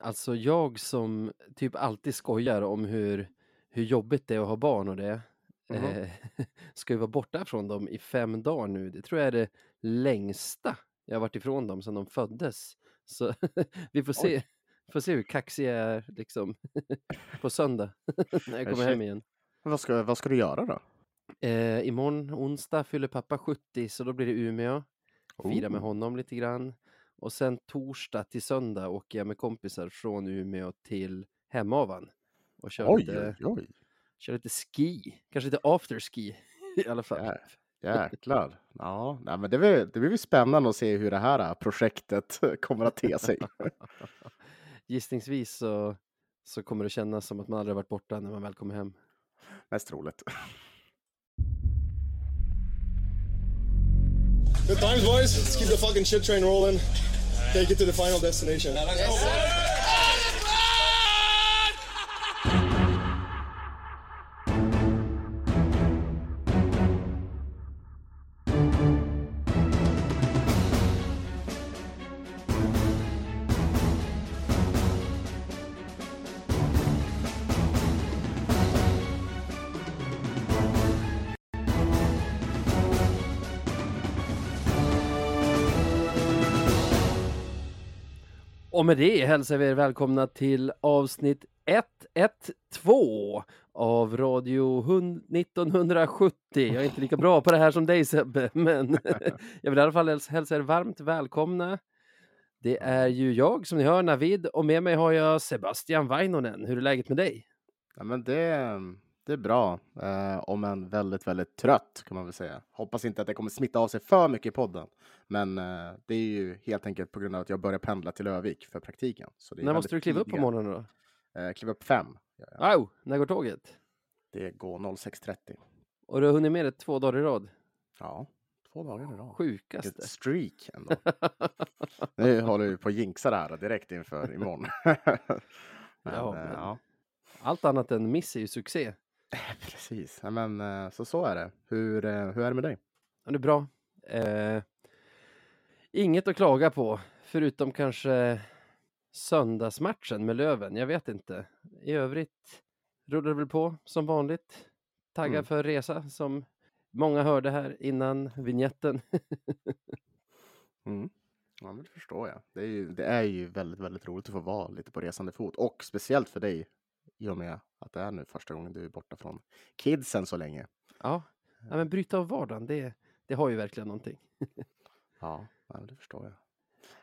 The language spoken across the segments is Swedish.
Alltså jag som typ alltid skojar om hur, hur jobbigt det är att ha barn och det. Mhm. Eh, ska ju vara borta från dem i fem dagar nu. Det tror jag är det längsta jag har varit ifrån dem sedan de föddes. Så vi får se, får se hur kaxig jag är liksom på söndag när jag kommer hem igen. Vad ska, vad ska du göra då? Eh, imorgon onsdag fyller pappa 70 så då blir det Umeå. Fira med Oh. honom lite grann. Och sen torsdag till söndag åker jag med kompisar från Umeå till Hemavan. Och kör, Oj, lite, oj, oj. kör lite ski. Kanske lite afterski i alla fall. Jä- Jäklar. Ja, nej, men det blir, det blir spännande att se hur det här äh, projektet kommer att te sig. Gissningsvis så, så kommer det kännas som att man aldrig varit borta när man väl kommer hem. Mest troligt. Good times, boys. Let's keep the fucking shit train rolling. Take it to the final destination. Och med det hälsar vi er välkomna till avsnitt 112 av Radio 1970. Jag är inte lika bra på det här som dig Sebbe, men jag vill i alla fall hälsa er varmt välkomna. Det är ju jag som ni hör, Navid, och med mig har jag Sebastian Vainonen. Hur är läget med dig? Ja, men det, det är bra, eh, om en väldigt, väldigt trött kan man väl säga. Hoppas inte att det kommer smitta av sig för mycket i podden. Men eh, det är ju helt enkelt på grund av att jag börjar pendla till Övik för praktiken. Så När måste du kliva upp på tidiga- morgonen då? Eh, kliva upp fem. gör jag. Au, när går tåget? Det går 06.30. Och du har hunnit med det två dagar i rad? Ja, två dagar i rad. Sjukaste. Vilket streak ändå. nu håller vi på att jinxa det här direkt inför imorgon. men, Ja, eh, men- ja, Allt annat än miss är ju succé. precis. Men, eh, så så är det. Hur, eh, hur är det med dig? Ja, det är bra. Eh, inget att klaga på, förutom kanske söndagsmatchen med Löven. Jag vet inte. I övrigt rullar det väl på som vanligt. Taggad Mm. för resa som många hörde här innan vignetten. Mm. Ja, men det förstår jag. Det är, ju, det är ju väldigt, väldigt roligt att få vara lite på resande fot och speciellt för dig i och med att det är nu första gången du är borta från kidsen så länge. ja. ja, men bryta av vardagen, det, det har ju verkligen någonting. Ja, det förstår jag.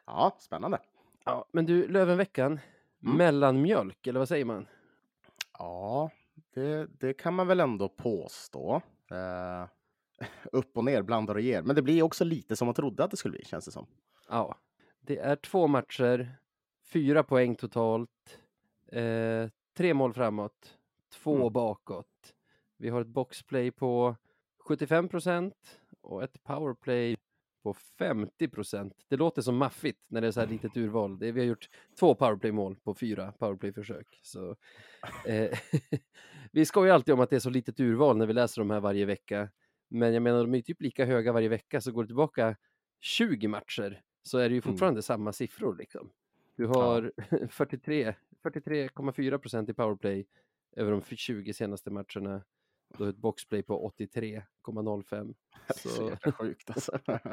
Ja, spännande. Ja, men du, Lövenveckan, Mm. mellanmjölk, eller vad säger man? Ja, det, det kan man väl ändå påstå. Eh, upp och ner, blandar och ger. Men det blir också lite som man trodde att det skulle bli, känns det som. Ja, det är två matcher, fyra poäng totalt, eh, tre mål framåt, två Mm. bakåt. Vi har ett boxplay på 75 procent och ett powerplay på 50 procent. Det låter som maffigt när det är så här litet urval. Det, vi har gjort två powerplay-mål på fyra powerplay-försök. Så, eh, vi skojar alltid om att det är så litet urval när vi läser de här varje vecka. Men jag menar, de är typ lika höga varje vecka, så går det tillbaka 20 matcher så är det ju fortfarande samma siffror liksom. Du har 43 43,4 procent i powerplay över de 20 senaste matcherna. Har ett boxplay på 83,05. Det är så Så jäkla sjukt alltså.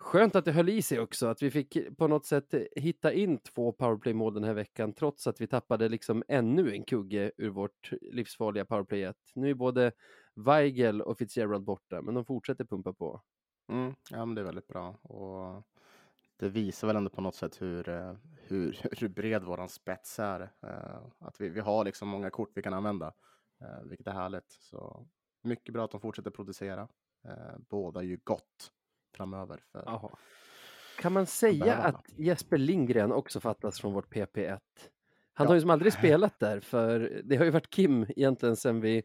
skönt att det höll i sig också, att vi fick på något sätt hitta in två powerplay-mål den här veckan, trots att vi tappade liksom ännu en kugge ur vårt livsfarliga powerplay 1. Nu är både Weigel och Fitzgerald borta, men de fortsätter pumpa på. Mm, ja, men det är väldigt bra. Och det visar väl ändå på något sätt hur, eh, hur, hur bred våran spets är. Eh, Att vi, vi har liksom många kort vi kan använda, eh, vilket är härligt. Så mycket bra att de fortsätter producera. Båda ju gott framöver. För, Jaha. Kan man säga att Jesper Lindgren också fattas från vårt PP1? Han Ja. har ju som aldrig spelat där, för det har ju varit Kim egentligen sen vi,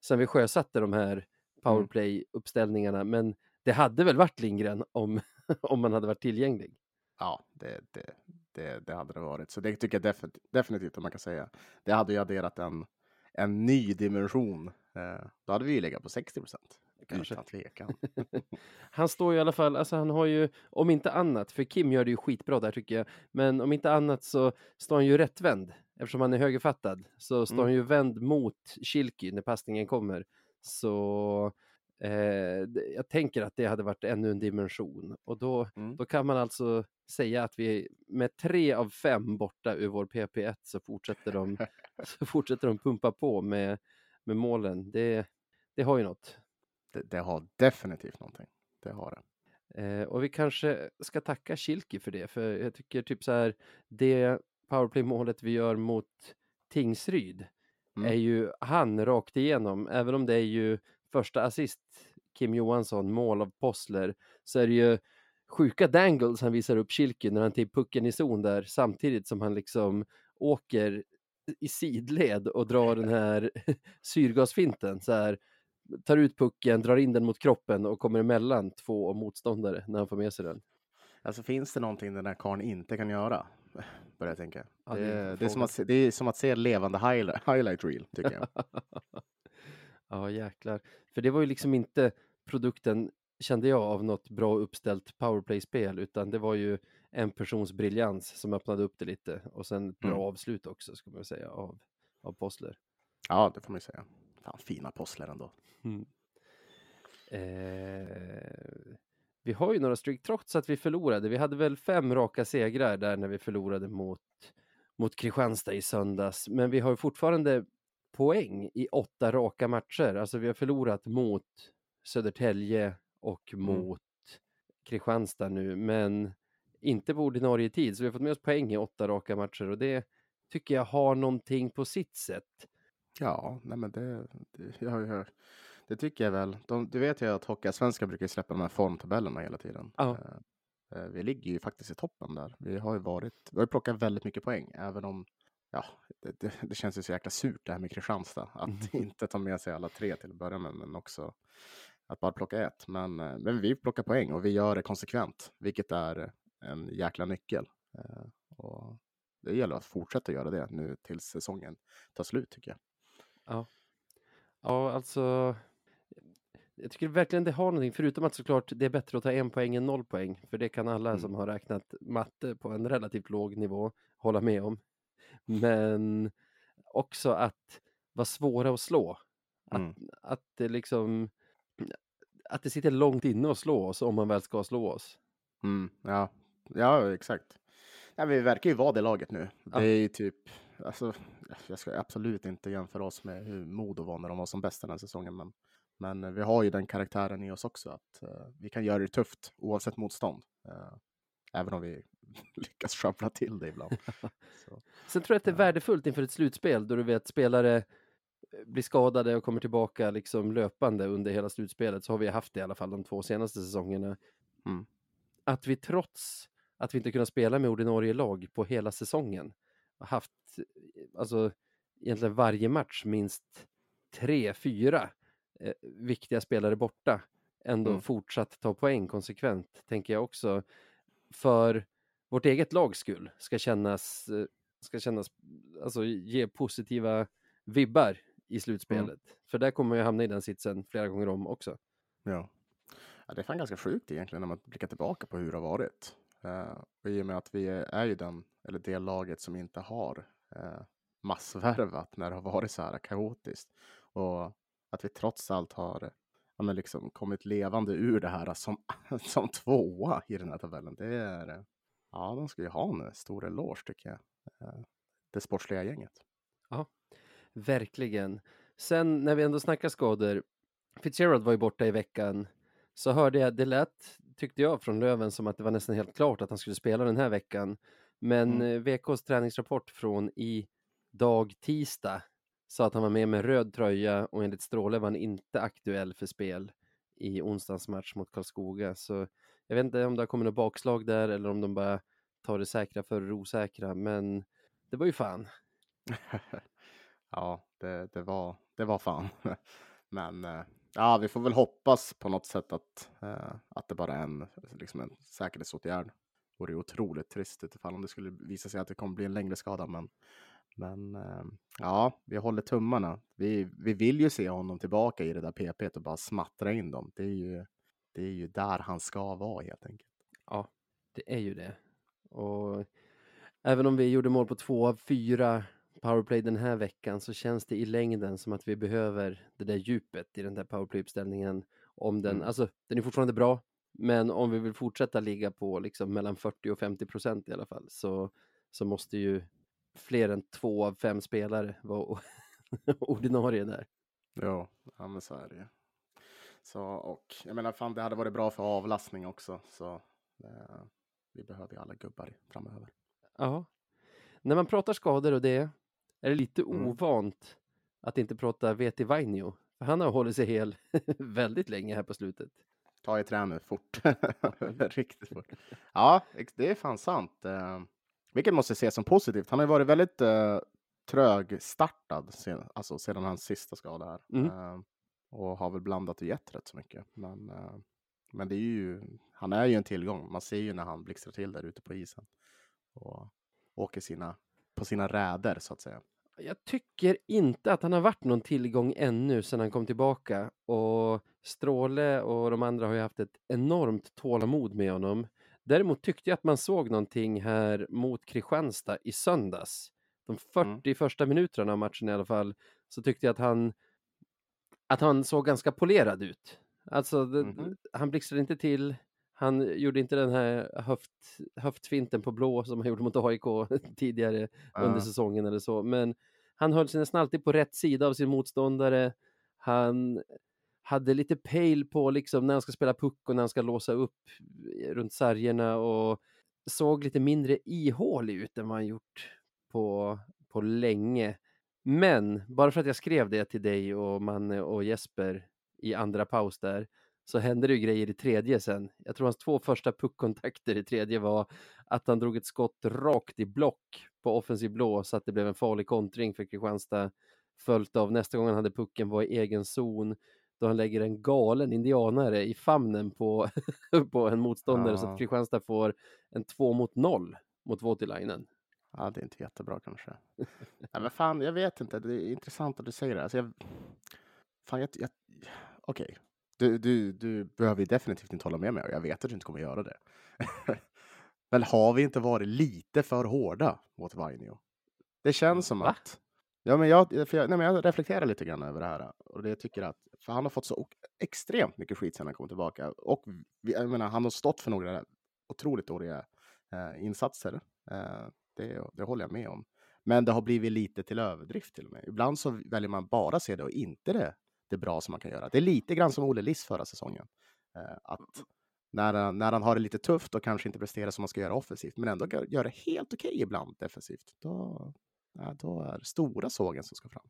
sen vi sjösatte de här powerplay-uppställningarna, men det hade väl varit Lindgren om, om man hade varit tillgänglig. Ja, det, det, det, det hade det varit. Så det tycker jag definitivt, definitivt att man kan säga. Det hade ju adderat en, en ny dimension. Eh, Då hade vi ju legat på 60 procent. kanske. Utan tvekan. Han står ju i alla fall, alltså han har ju, om inte annat, för Kim gör det ju skitbra där tycker jag, men om inte annat så står han ju rättvänd. Eftersom han är högerfattad så står Mm. han ju vänd mot Kilki när passningen kommer. Så jag tänker att det hade varit ännu en dimension. Och då, Mm. då kan man alltså säga att vi med tre av fem borta ur vår PP1 så fortsätter de, så fortsätter de pumpa på med, med målen. Det, det har ju något. Det, det har definitivt någonting. Det har det. Eh, och vi kanske ska tacka Kilki för det, för jag tycker typ så här, det powerplay-målet vi gör mot Tingsryd Mm. är ju han rakt igenom, även om det är ju första assist Kim Johansson, mål av Possler, så är det ju sjuka dangles han visar upp Kilki när han tar pucken i zon där, samtidigt som han liksom åker i sidled och drar den här syrgasfinten så här tar ut pucken, drar in den mot kroppen och kommer emellan två motståndare när han får med sig den. Alltså finns det någonting den där karln inte kan göra? Börjar jag tänka. Ja, det det, är det, är att se, det är som att se levande highlight, highlight reel, tycker jag. ja, jäklar. För det var ju liksom inte produkten, kände jag, av något bra uppställt powerplay-spel, utan det var ju en persons briljans som öppnade upp det lite och sen ett bra Mm. avslut också, ska man säga, av, av Possler. Ja, det får man ju säga. Fan, fina possler ändå. Mm. Eh, vi har ju några streak trots att vi förlorade. Vi hade väl fem raka segrar där när vi förlorade mot, mot Kristianstad i söndags. Men vi har ju fortfarande poäng i åtta raka matcher. Alltså vi har förlorat mot Södertälje och mot Kristianstad nu, men inte på ordinarie tid. Så vi har fått med oss poäng i åtta raka matcher och det tycker jag har någonting på sitt sätt. Ja, nej men det, det, jag, jag, det tycker jag väl. De, du vet ju att Hockeyallsvenskan brukar släppa de här formtabellerna hela tiden. Ja. Eh, eh, vi ligger ju faktiskt i toppen där. Vi har ju varit, vi har plockat väldigt mycket poäng, även om Ja, det, det, det känns ju så jäkla surt det här med Kristianstad. Att inte ta med sig alla tre till att börja med, men också att bara plocka ett. Men, eh, men vi plockar poäng och vi gör det konsekvent, vilket är en jäkla nyckel. Eh, och det gäller att fortsätta göra det nu tills säsongen tar slut tycker jag. Ja. Ja, alltså. Jag tycker verkligen det har någonting, förutom att såklart det är bättre att ta en poäng än noll poäng. För det kan alla Mm. som har räknat matte på en relativt låg nivå hålla med om. Men också att vara svåra att slå. Att, Mm. att det liksom att det sitter långt inne att slå oss om man väl ska slå oss. Mm, ja. ja, exakt. Ja, vi verkar ju vara det laget nu. Ja. Det är ju typ, alltså, jag ska absolut inte jämföra oss med hur Modo var när de var som bäst den här säsongen, men, men eh, vi har ju den karaktären i oss också, att eh, vi kan göra det tufft oavsett motstånd. Eh, även om vi lyckas sjabbla till det ibland. Så, Sen tror jag att det är värdefullt inför ett slutspel då du vet spelare eh, blir skadade och kommer tillbaka liksom löpande under hela slutspelet så har vi haft det i alla fall de två senaste säsongerna. Mm. Att vi trots att vi inte kunnat spela med ordinarie lag på hela säsongen har haft eh, alltså egentligen varje match minst tre, fyra eh, viktiga spelare borta ändå Mm. fortsatt ta poäng konsekvent tänker jag också för vårt eget lags skull ska kännas eh, ska kännas, alltså ge positiva vibbar i slutspelet. För där kommer ju hamna i den sitsen flera gånger om också. ja. ja. Det är fan ganska sjukt egentligen när man blickar tillbaka på hur det har varit. Eh, och I och med att vi är, ju den, eller det laget som inte har uh, massvärvat när det har varit så här kaotiskt. Och att vi trots allt har ja, men liksom kommit levande ur det här som, som tvåa i den här tabellen. Det är, ja, de ska ju ha en stor eloge tycker jag. Eh, det sportsliga gänget. Verkligen. Sen när vi ändå snackar skador, Fitzgerald var ju borta i veckan, så hörde jag, det lät, tyckte jag, från Löven som att det var nästan helt klart att han skulle spela den här veckan. Men Mm. eh, VKs träningsrapport från i dag tisdag sa att han var med med röd tröja och enligt Stråle var han inte aktuell för spel i onsdagens match mot Karlskoga. Så jag vet inte om det har kommit något bakslag där eller om de bara tar det säkra för det osäkra, men det var ju fan. ja, det, det, var, det var fan. Men eh, ja, vi får väl hoppas på något sätt att, eh, att det bara är en, liksom en säkerhetsåtgärd. Vore ju otroligt trist utifall om det skulle visa sig att det kommer bli en längre skada. Men, Men eh, ja, vi håller tummarna. Vi, vi vill ju se honom tillbaka i det där PP och bara smattra in dem. Det är ju, det är ju där han ska vara helt enkelt. Ja, det är ju det. Och även om vi gjorde mål på två av fyra powerplay den här veckan så känns det i längden som att vi behöver det där djupet i den där powerplay-uppställningen. Om den, Mm. alltså den är fortfarande bra, men om vi vill fortsätta ligga på liksom mellan 40 och 50 procent i alla fall så, så måste ju fler än två av fem spelare vara ordinarie där. Jo, ja men så är det. Så och jag menar fan det hade varit bra för avlastning också. Så eh, vi behöver ju alla gubbar framöver. Ja. När man pratar skador och det, är det lite Mm. ovant att inte prata Veti Vainio. För han har hållit sig hel väldigt länge här på slutet. Ta i trä nu fort. Riktigt fort. Ja, det är fan sant. Eh, vilket måste ses som positivt. Han har ju varit väldigt eh, trögstartad sen, alltså, sedan hans sista skada här. Mm. Och har väl blandat och gett rätt så mycket. Men, eh, men det är ju, han är ju en tillgång. Man ser ju när han blixtrar till där ute på isen. Och åker sina, på sina räder så att säga. Jag tycker inte att han har varit någon tillgång ännu sedan han kom tillbaka och Stråle och de andra har ju haft ett enormt tålamod med honom. Däremot tyckte jag att man såg någonting här mot Kristianstad i söndags. De 40 första minuterna av matchen i alla fall så tyckte jag att han att han såg ganska polerad ut. Alltså, det, Mhm. han blixtrade inte till. Han gjorde inte den här höft, höftfinten på blå som han gjorde mot AIK tidigare under Ja. säsongen eller så. Men han höll sig nästan alltid på rätt sida av sin motståndare. Han hade lite pejl på liksom när han ska spela puck och när han ska låsa upp runt sargerna och såg lite mindre ihålig ut än vad han gjort på, på länge. Men bara för att jag skrev det till dig och Manne och Jesper i andra paus där så hände det ju grejer i tredje sen. Jag tror hans två första puckkontakter i tredje var att han drog ett skott rakt i block på offensiv blå så att det blev en farlig kontring för Kristianstad. Följt av nästa gång han hade pucken var i egen zon då han lägger en galen indianare i famnen på, på en motståndare så Ja. att Kristianstad får en två mot noll mot Voutilainen. Ja, det är inte jättebra kanske. Nej, men fan, jag vet inte. Det är intressant att du säger det. Alltså, jag... Fan, jag... jag... Okej. Du, du, du behöver ju definitivt inte hålla med mig och jag vet att du inte kommer göra det. men har vi inte varit lite för hårda mot Vainio? Det känns som Va? att... Ja, men jag, för jag, nej, men jag reflekterar lite grann över det här. Och det jag tycker att... För han har fått så extremt mycket skit sedan han kom tillbaka. Och jag menar, han har stått för några otroligt dåliga eh, insatser. Eh, det, det håller jag med om. Men det har blivit lite till överdrift till och med. Ibland så väljer man bara se det och inte det, det bra som man kan göra. Det är lite grann som Olle Liss förra säsongen. Eh, att när, han- när han har det lite tufft och kanske inte presterar som man ska göra offensivt, men ändå gör, det helt okej ibland defensivt, då, ja, då är det stora sågen som ska fram.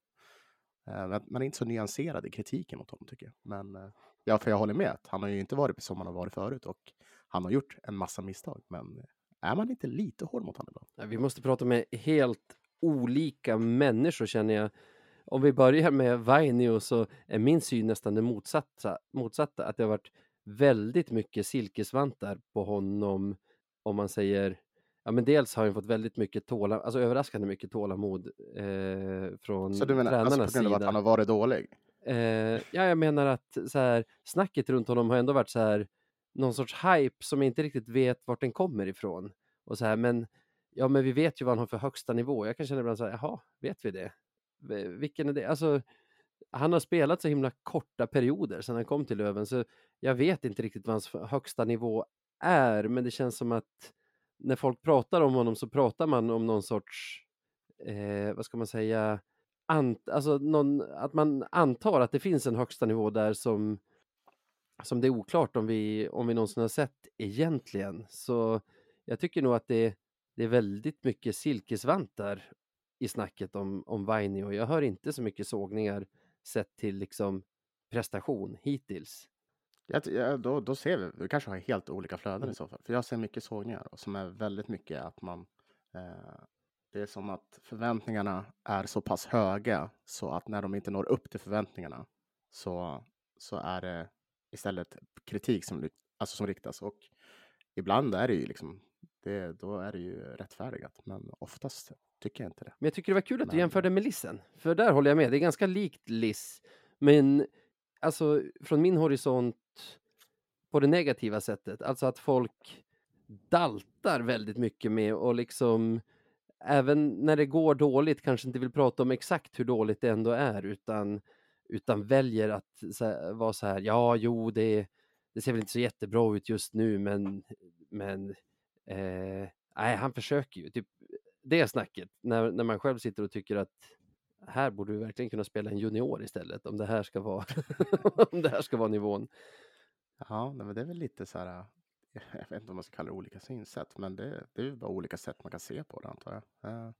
Eh, man är inte så nyanserad i kritiken mot honom tycker jag. Men eh, ja, för jag håller med. att Han har ju inte varit som han har varit förut och han har gjort en massa misstag. Men är man inte lite hård mot honom ibland? Vi måste prata med helt olika människor känner jag. Om vi börjar med Vainio så är min syn nästan det motsatta, motsatta. Att det har varit väldigt mycket silkesvantar på honom. Om man säger, ja men dels har han fått väldigt mycket tålamod, alltså överraskande mycket tålamod eh, från Så du menar alltså på grund av att han har varit dålig? Eh, ja, jag menar att så här, snacket runt honom har ändå varit så här, någon sorts hype som jag inte riktigt vet vart den kommer ifrån. Och så här, men, ja, men vi vet ju vad han har för högsta nivå. Jag kan känna ibland så här, jaha, vet vi det? Vilken är det? Alltså, han har spelat så himla korta perioder sedan han kom till Löven, så jag vet inte riktigt vad hans högsta nivå är, men det känns som att när folk pratar om honom så pratar man om någon sorts, eh, vad ska man säga, ant, alltså någon, att man antar att det finns en högsta nivå där som, som det är oklart om vi, om vi någonsin har sett egentligen. Så jag tycker nog att det, det är väldigt mycket silkesvantar i snacket om, om Vainio. Jag hör inte så mycket sågningar sett till liksom prestation hittills. Ja, då, då ser vi, vi kanske har helt olika flöden Mm. i så fall. För jag ser mycket sågningar och som är väldigt mycket att man eh, det är som att förväntningarna är så pass höga så att när de inte når upp till förväntningarna så, så är det istället kritik som, alltså som riktas. Och ibland är det ju liksom, det, då är det ju rättfärdigat. Men oftast tycker jag inte det. Men jag tycker det var kul att du Men- jämförde med Lissen, för där håller jag med. Det är ganska likt Liss, men alltså från min horisont på det negativa sättet, alltså att folk daltar väldigt mycket med och liksom även när det går dåligt kanske inte vill prata om exakt hur dåligt det ändå är utan utan väljer att så här, eh, vara så här, ja, jo, det, det ser väl inte så jättebra ut just nu, men, men eh, nej, han försöker ju. Typ det snacket, när, när man själv sitter och tycker att här borde vi verkligen kunna spela en junior istället, om det här ska vara, om det här ska vara nivån. Ja, men det är väl lite så här. Eh, jag vet inte om man ska kalla det olika synsätt, men det, det är ju bara olika sätt man kan se på det antar jag. Eh,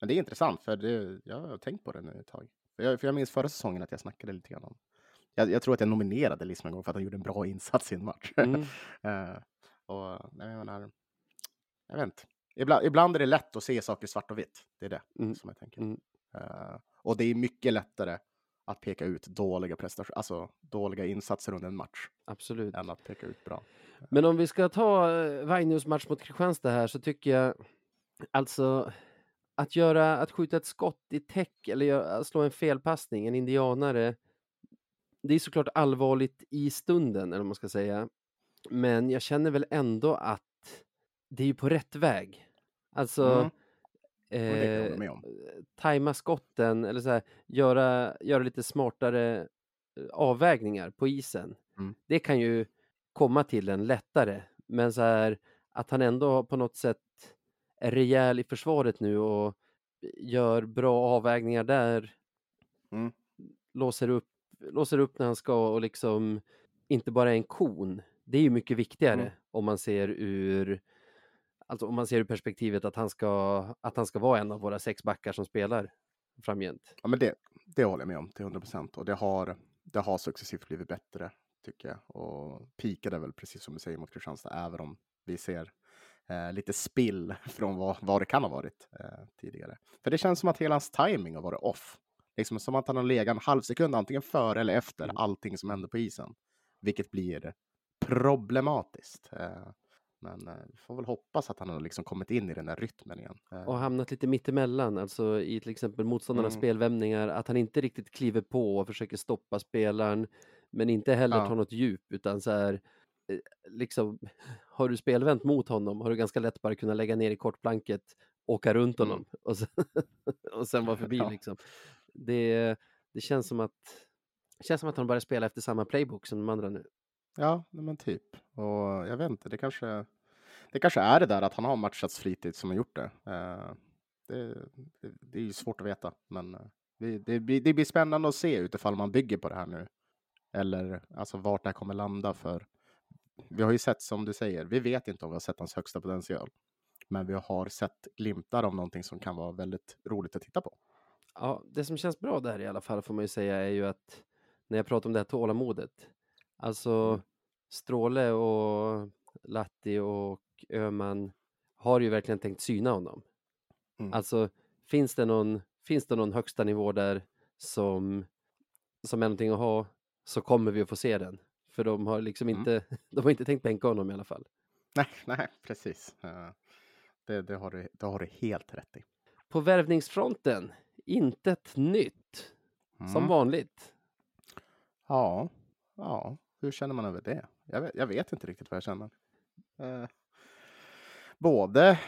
men det är intressant för det, jag har tänkt på det nu ett tag. För jag, för jag minns förra säsongen att jag snackade lite grann om. Jag, jag tror att jag nominerade Lism en gång för att han gjorde en bra insats i en match. Mm. Eh, och nej, jag menar, jag vet inte. Ibland, ibland är det lätt att se saker svart och vitt. Det är det Mm. som jag tänker. Mm. Eh, och det är mycket lättare att peka ut dåliga prestationer, alltså dåliga insatser under en match Absolut. än att peka ut bra. Men om vi ska ta eh, Vainus match mot Kristianstad här så tycker jag alltså att göra, att skjuta ett skott i täck eller göra, slå en felpassning, en indianare. Det är såklart allvarligt i stunden, eller vad man ska säga. Men jag känner väl ändå att det är ju på rätt väg. Alltså, Mm. Eh, med om. tajma skotten eller så här, göra, göra lite smartare eh, avvägningar på isen. Mm. Det kan ju komma till en lättare. Men så här, att han ändå på något sätt rejäl i försvaret nu och gör bra avvägningar där. Mm. Låser, upp, låser upp när han ska och liksom inte bara är en kon. Det är ju mycket viktigare Mm. om man ser ur Alltså om man ser ur perspektivet att han ska, att han ska vara en av våra sex backar som spelar framgent. Ja, men det, det håller jag med om till 100 procent. Och det har, det har successivt blivit bättre, tycker jag. Och pikade väl, precis som du säger, mot Kristianstad, även om vi ser eh, lite spill från vad, vad det kan ha varit eh, tidigare. För det känns som att hela hans timing har varit off. Liksom som att han har legat en halv sekund antingen före eller efter Mm. allting som händer på isen. Vilket blir problematiskt. Eh, men eh, vi får väl hoppas att han har liksom kommit in i den där rytmen igen. Eh, Och hamnat lite mittemellan, alltså i till exempel motståndarnas Mm. spelvändningar, att han inte riktigt kliver på och försöker stoppa spelaren, men inte heller Ja. tar något djup, utan så här, liksom, har du spelvänt mot honom har du ganska lätt bara kunna lägga ner i kortplanket, åka runt Mm. honom och sen, och sen vara förbi Ja. liksom. Det, det känns som att det känns som att han börjar spela efter samma playbook som de andra nu. Ja, men typ. Och jag vet inte, det kanske, det kanske är det där att han har matchats flitigt som har gjort det. Eh, det, det, det är ju svårt att veta, men eh, det, det, blir, det blir spännande att se utifall man bygger på det här nu. Eller alltså vart det här kommer landa för. Vi har ju sett som du säger, vi vet inte om vi har sett hans högsta potential. Men vi har sett glimtar av någonting som kan vara väldigt roligt att titta på. Ja, det som känns bra där i alla fall får man ju säga är ju att när jag pratar om det här tålamodet, alltså Mm. Stråle och Latti och Öman har ju verkligen tänkt syna honom. Mm. Alltså finns det någon, finns det någon högsta nivå där som, som är någonting att ha så kommer vi att få se den. För de har liksom Mm. inte, de har inte tänkt bänka honom i alla fall. Nej, nej, precis. Det, det, har du, det har du helt rätt i. På värvningsfronten, intet nytt. Som Mm. vanligt. Ja, ja, hur känner man över det? Jag vet, jag vet inte riktigt vad jag känner. Eh, både,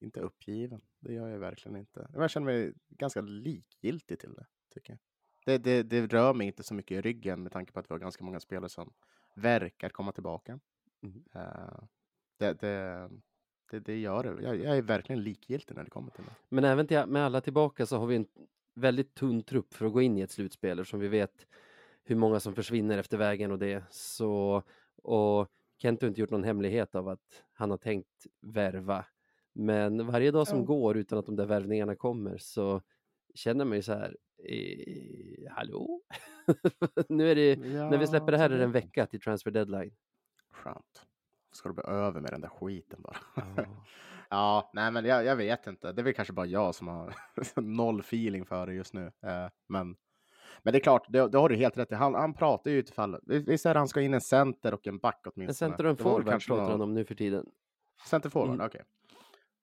inte uppgiven, det gör jag verkligen inte. Men Jag känner mig ganska likgiltig till det, tycker jag. Det, det, det rör mig inte så mycket i ryggen med tanke på att vi har ganska många spelare som verkar komma tillbaka. Mhm. Eh, det, det, det, det gör det. Jag, jag är verkligen likgiltig när det kommer till det. Men även till, med alla tillbaka så har vi en väldigt tunn trupp för att gå in i ett slutspel som vi vet hur många som försvinner efter vägen och det. Så, och Kent har inte gjort någon hemlighet av att han har tänkt värva. Men varje dag som Ja. går utan att de där värvningarna kommer så känner man ju så här, eh, hallå? nu är det, när vi släpper det här är det en vecka till transfer deadline. Skönt. Ska det bli över med den där skiten bara. Ja. Ja, nej men jag, jag vet inte. Det är väl kanske bara jag som har noll feeling för det just nu. Eh, men, men det är klart, det, det har du helt rätt i. Han, han pratar ju utifall. Visst är det han ska in en center och en back åtminstone. En center och en forward pratar någon- han om nu för tiden. Centerforward, Mm. okej.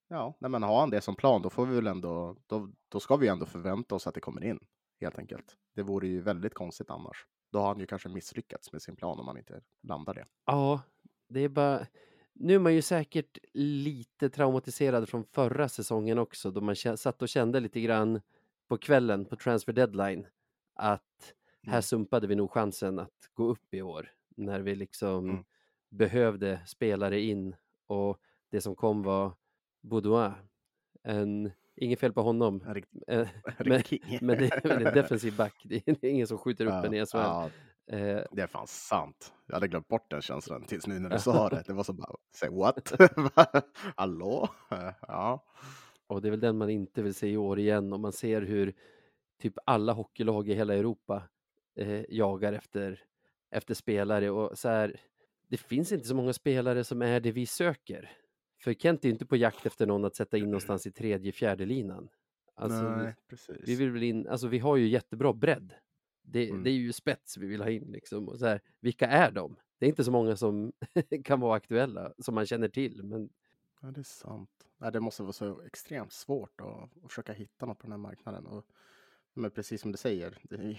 Ja, nej, men har han det som plan, då får vi väl ändå, då, då ska vi ändå förvänta oss att det kommer in, helt enkelt. Det vore ju väldigt konstigt annars. Då har han ju kanske misslyckats med sin plan om han inte landar det. Ja, det är bara... Nu är man ju säkert lite traumatiserad från förra säsongen också, då man satt och kände lite grann på kvällen på transfer deadline att här Mm. sumpade vi nog chansen att gå upp i år när vi liksom Mm. behövde spelare in och det som kom var Boudoir. En, inget fel på honom, En rikt- eh, en men, riktig king. men det är en defensiv back. Det är det är ingen som skjuter upp Ja, en i SHL. ja, Eh, det är fan sant. Jag hade glömt bort den känslan tills nu när du sa det. Det var så bara, say what? Hallå? Ja. Och det är väl den man inte vill se i år igen om man ser hur typ alla hockeylag i hela Europa eh, jagar efter, efter spelare och så här. Det finns inte så många spelare som är det vi söker. För Kent är ju inte på jakt efter någon att sätta in någonstans i tredje, fjärde linan. Alltså, Nej, precis. vi vill väl in, alltså vi har ju jättebra bredd. Det, Mm. det är ju spets vi vill ha in liksom. Och så här, vilka är de? Det är inte så många som kan vara aktuella, som man känner till, men Ja, det är sant. Nej, det måste vara så extremt svårt att, att försöka hitta något på den här marknaden. Och, men precis som du säger,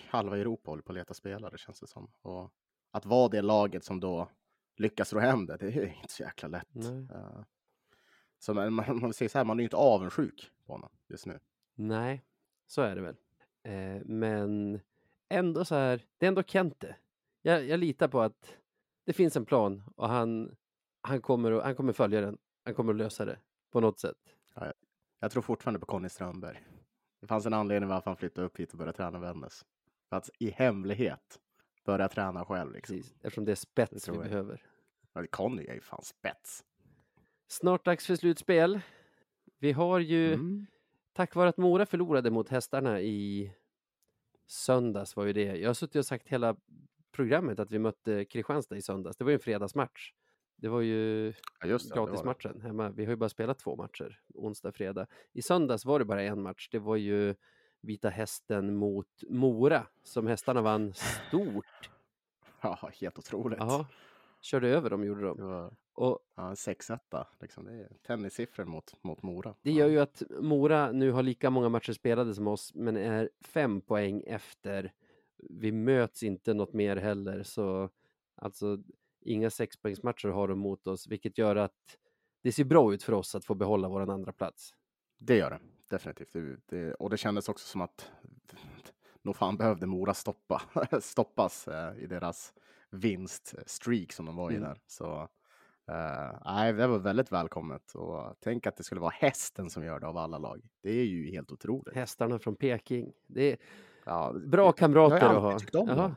halva Europa håller på att leta spelare känns det som. Och att vara det laget som då lyckas ro hem det, det är inte så jäkla lätt. Nej. Så man, man, säger så här, man är ju inte avundsjuk på honom just nu. Nej, så är det väl. Eh, men ändå så här, det är ändå Kente. Jag, jag litar på att det finns en plan och han, han, kommer, att- han kommer följa den. Han kommer att lösa det på något sätt. Jag tror fortfarande på Conny Strömberg. Det fanns en anledning varför han flyttade upp hit och började träna Vännäs. För att i hemlighet börja träna själv. Liksom. Precis, eftersom det är spets Det vi jag. behöver. Ja, Conny är ju fan spets. Snart dags för slutspel. Vi har ju, Mm. tack vare att Mora förlorade mot hästarna i söndags var ju det. Jag har suttit och sagt hela programmet att vi mötte Kristianstad i söndags. Det var ju en fredagsmatch. Det var ju Ja, just det, var det. gratismatchen hemma. Vi har ju bara spelat två matcher, onsdag, fredag. I söndags var det bara en match. Det var ju Vita Hästen mot Mora som hästarna vann stort. Ja, helt otroligt. Ja, körde över dem gjorde de. var Och ja, en sexetta. Liksom. Det är tennissiffror mot, mot Mora. det gör ju att Mora nu har lika många matcher spelade som oss, men är fem poäng efter. Vi möts inte något mer heller, så alltså inga sexpoängsmatcher har de mot oss, vilket gör att det ser bra ut för oss att få behålla våran andra plats. Det gör det. Definitivt. Det, det, och det kändes också som att nog fan behövde Mora stoppa, stoppas eh, i deras vinststreak som de var i Mm. där. Så nej, det var väldigt välkommet. Och tänk att det skulle vara hästen som gör det av alla lag. Det är ju helt otroligt. Hästarna från Peking. Det är Ja, bra jag kamrater har att ha. tyckt om dem.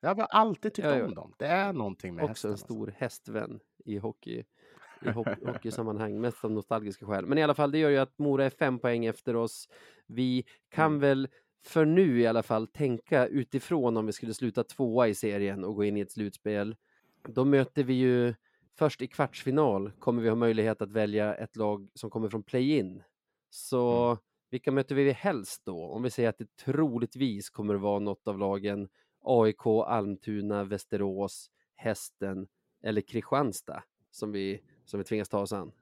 Jag har alltid tyckt Ja, om dem. Det är någonting med också hästen. en alltså. stor hästvän i hockey i ho- hockeysammanhang, mest av nostalgiska skäl. Men i alla fall, det gör ju att Mora är fem poäng efter oss. Vi kan Mm. väll för nu i alla fall tänka utifrån om vi skulle sluta tvåa i serien och gå in i ett slutspel. Då möter vi ju först i kvartsfinal kommer vi ha möjlighet att välja ett lag som kommer från play-in. Så Mm. vilka möter vi helst då? Om vi säger att det troligtvis kommer att vara något av lagen AIK, Almtuna, Västerås, Hästen eller Kristianstad som vi, som vi tvingas ta oss an.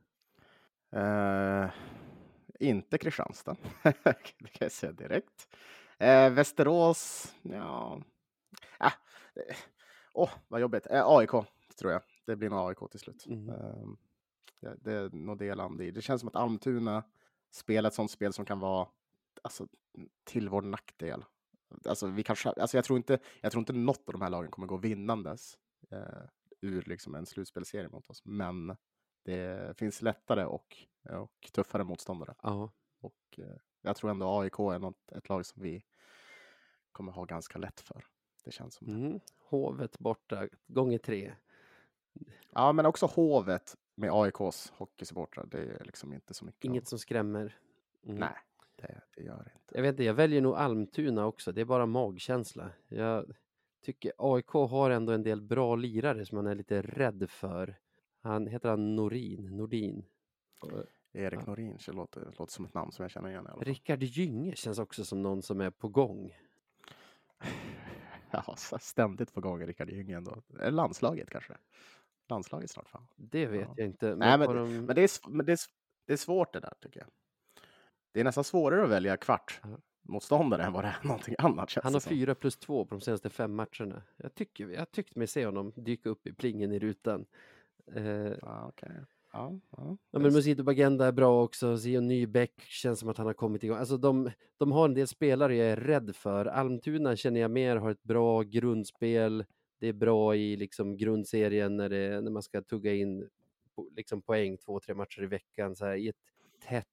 Eh, inte Kristianstad, det kan jag säga direkt. Eh, Västerås, ja. Ah, eh, åh, vad jobbigt. Eh, AIK, tror jag. Det blir nog AIK till slut. Mhm. Eh, det, det är nog det jag landar i. Det känns som att Almtuna spelar ett sånt spel som kan vara alltså, till vår nackdel. Alltså, vi kanske, alltså jag, tror inte, jag tror inte något av de här lagen kommer gå vinnandes eh, ur liksom en slutspelserie mot oss. Men det finns lättare och, och tuffare motståndare. Ja, Och eh, jag tror ändå AIK är något, ett lag som vi kommer ha ganska lätt för. Det känns som det. mm. Hovet borta, gånger tre. Ja, men också Hovet med AIKs hockeysupportrar. Det är liksom inte så mycket. Inget att- som skrämmer. Mm. Nej, det, det gör det inte. Jag vet inte, jag väljer nog Almtuna också. Det är bara magkänsla. Jag tycker AIK har ändå en del bra lirare som man är lite rädd för. Han heter han Norin, Nordin. Och Erik Ja. Norin det låter, låter som ett namn som jag känner igen. Rickard Gynge känns också som någon som är på gång. Ja, så ständigt på gång Rickard Ljung ändå. Det Landslaget kanske? landslaget snart. Fan. Det vet Ja. jag inte. Nej, men, de... men, det, är, men det, är, det är svårt det där tycker jag. Det är nästan svårare att välja kvart Ja. motståndare än vad det är någonting annat. Han har fyra plus två på de senaste fem matcherna. Jag tycker jag tyckte mig se honom dyka upp i plingen i rutan. Eh, Ja, okej. ja, ja, Ja, men. Musito Bagenda är bra också. Sion Nybäck känns som att han har kommit igång. Alltså de, de har en del spelare jag är rädd för. Almtuna känner jag mer har ett bra grundspel. Det är bra i liksom grundserien när, det, när man ska tugga in liksom poäng två, tre matcher i veckan. Så här, I ett tätt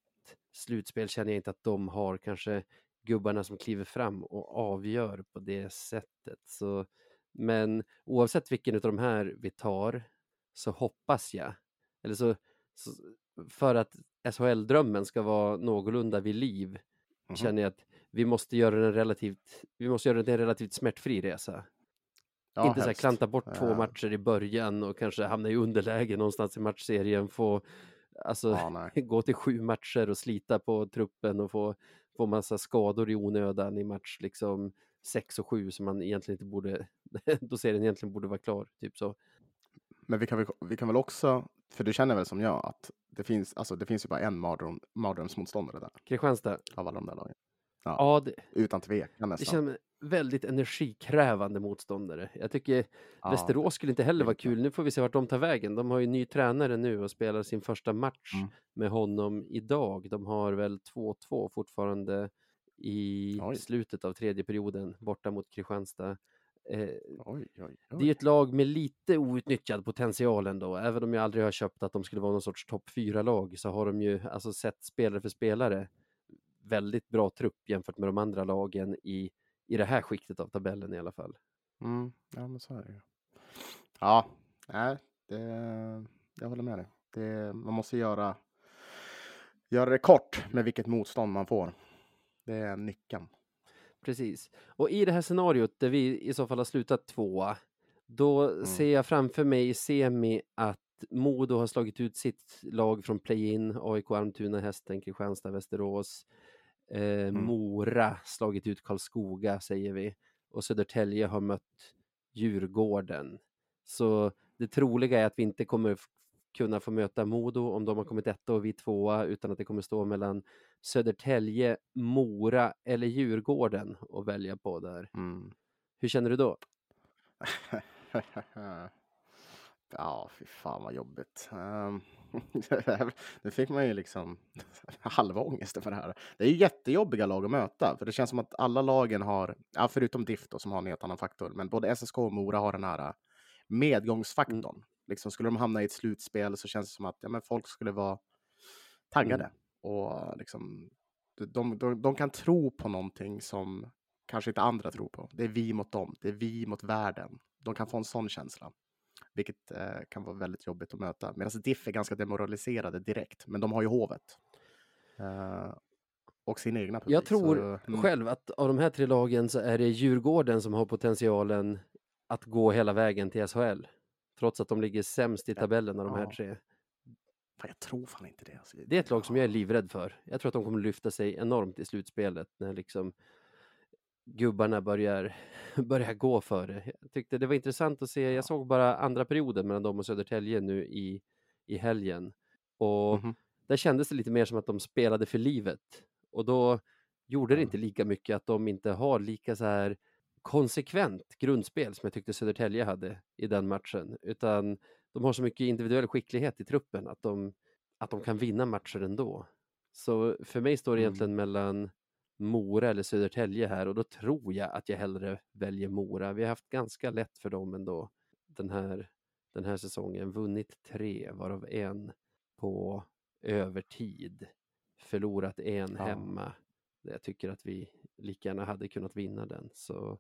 slutspel känner jag inte att de har kanske gubbarna som kliver fram och avgör på det sättet. Så, men oavsett vilken av de här vi tar så hoppas jag, eller så, så för att SHL-drömmen ska vara någorlunda vid liv Mhm. känner jag att vi måste göra den relativt, vi måste göra det en relativt smärtfri resa. Ja, inte så här helst. klanta bort två Ja. matcher i början och kanske hamna i underläge någonstans i matchserien, få alltså Ja, gå till sju matcher och slita på truppen och få, få massa skador i onödan i match liksom sex och sju som man egentligen inte borde, då serien egentligen borde vara klar, typ så. Men vi kan, vi kan väl också, för du känner väl som jag att det finns, alltså, det finns ju bara en mardröm, mardrömsmotståndare där Kristianstad, av alla de där lagen. ja, det, Utan tvekan det nästan. känns väldigt energikrävande motståndare. Jag tycker Ja, Västerås skulle inte heller vara kul. Nu får vi se vart de tar vägen. De har ju ny tränare nu och spelar sin första match Mm. med honom idag. De har väl 2-2 fortfarande i Oj. slutet av tredje perioden borta mot Kristianstad. Eh, Oj, oj, det är oj. ett lag med lite outnyttjad potential ändå. Även om jag aldrig har köpt att de skulle vara någon sorts topp fyra lag så har de ju alltså sett spelare för spelare väldigt bra trupp jämfört med de andra lagen i, i det här skiktet av tabellen i alla fall. Mm, ja, men så är det ju. Ja, nej, det, jag håller med dig. Det, man måste göra, göra det kort med vilket motstånd man får. Det är nyckeln. Precis. Och i det här scenariot där vi i så fall har slutat tvåa, då Mm. ser jag framför mig i semi att Modo har slagit ut sitt lag från play-in, AIK, Almtuna, Hästen, Kristianstad, Västerås. Eh, Mm. Mora slagit ut Karlskoga, säger vi. Och Södertälje har mött Djurgården. Så det troliga är att vi inte kommer kunna få möta Modo om de har kommit etta och vi tvåa, utan att det kommer stå mellan Södertälje, Mora eller Djurgården att välja på där. Mm. Hur känner du då? ja, fy fan vad jobbigt. Um, nu fick man ju liksom halva ångesten för det här. Det är ju jättejobbiga lag att möta, för det känns som att alla lagen har, ja, förutom DIF då, som har en helt annan faktor, men både SSK och Mora har den här äh, medgångsfaktorn. Liksom, skulle de hamna i ett slutspel så känns det som att ja, men folk skulle vara taggade. Och liksom, de, de, de kan tro på någonting som kanske inte andra tror på. Det är vi mot dem, det är vi mot världen. De kan få en sån känsla, vilket eh, kan vara väldigt jobbigt att möta. Medan DIF är ganska demoraliserade direkt, men de har ju hovet. Eh, och sin egna publik. Jag tror så, mm, själv att av de här tre lagen så är det Djurgården som har potentialen att gå hela vägen till SHL. Trots att de ligger sämst i tabellen av de här tre. Fan, jag tror fan inte det. Alltså. Det är ett lag som jag är livrädd för. Jag tror att de kommer lyfta sig enormt i slutspelet när liksom gubbarna börjar, börjar gå för det. Jag tyckte det var intressant att se. Ja. Jag såg bara andra perioden mellan dem och Södertälje nu i, i helgen. Och Mhm. där kändes det lite mer som att de spelade för livet. Och då gjorde det inte lika mycket att de inte har lika så här konsekvent grundspel som jag tyckte Södertälje hade i den matchen. Utan de har så mycket individuell skicklighet i truppen att de, att de kan vinna matcher ändå. Så för mig står det Mm. egentligen mellan Mora eller Södertälje här och då tror jag att jag hellre väljer Mora. Vi har haft ganska lätt för dem ändå den här, den här säsongen. Vunnit tre, varav en på övertid. Förlorat en Ja. hemma. Jag tycker att vi lika gärna hade kunnat vinna den. Så,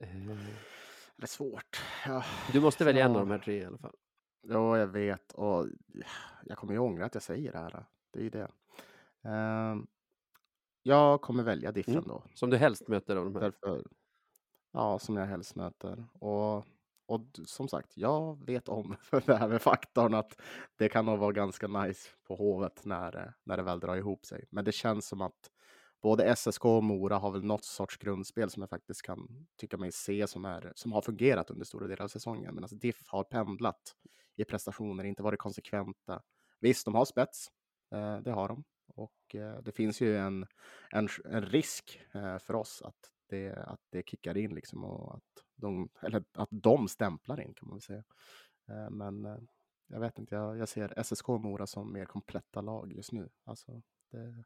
eh, Det är svårt. Ja, du måste välja en av ja. de här tre i alla fall. Ja, jag vet. Och jag kommer ju ångra att jag säger det här. Det är ju det. Ehm, jag kommer välja Diffen Mm. då. Som du helst möter av de här. Därför, ja, som jag helst möter. Och, och som sagt, jag vet om det här med faktorn att det kan nog vara ganska nice på Hovet när, när det väl drar ihop sig. Men det känns som att både SSK och Mora har väl något sorts grundspel som jag faktiskt kan tycka mig se som, är, som har fungerat under stora delar av säsongen. Medan alltså, DIF har pendlat i prestationer, inte varit konsekventa. Visst, de har spets, eh, det har de. Och eh, det finns ju en, en, en risk eh, för oss att det, att det kickar in liksom och att de, eller att de stämplar in kan man väl säga. Eh, men eh, jag vet inte, jag, jag ser SSK och Mora som mer kompletta lag just nu. Alltså, det,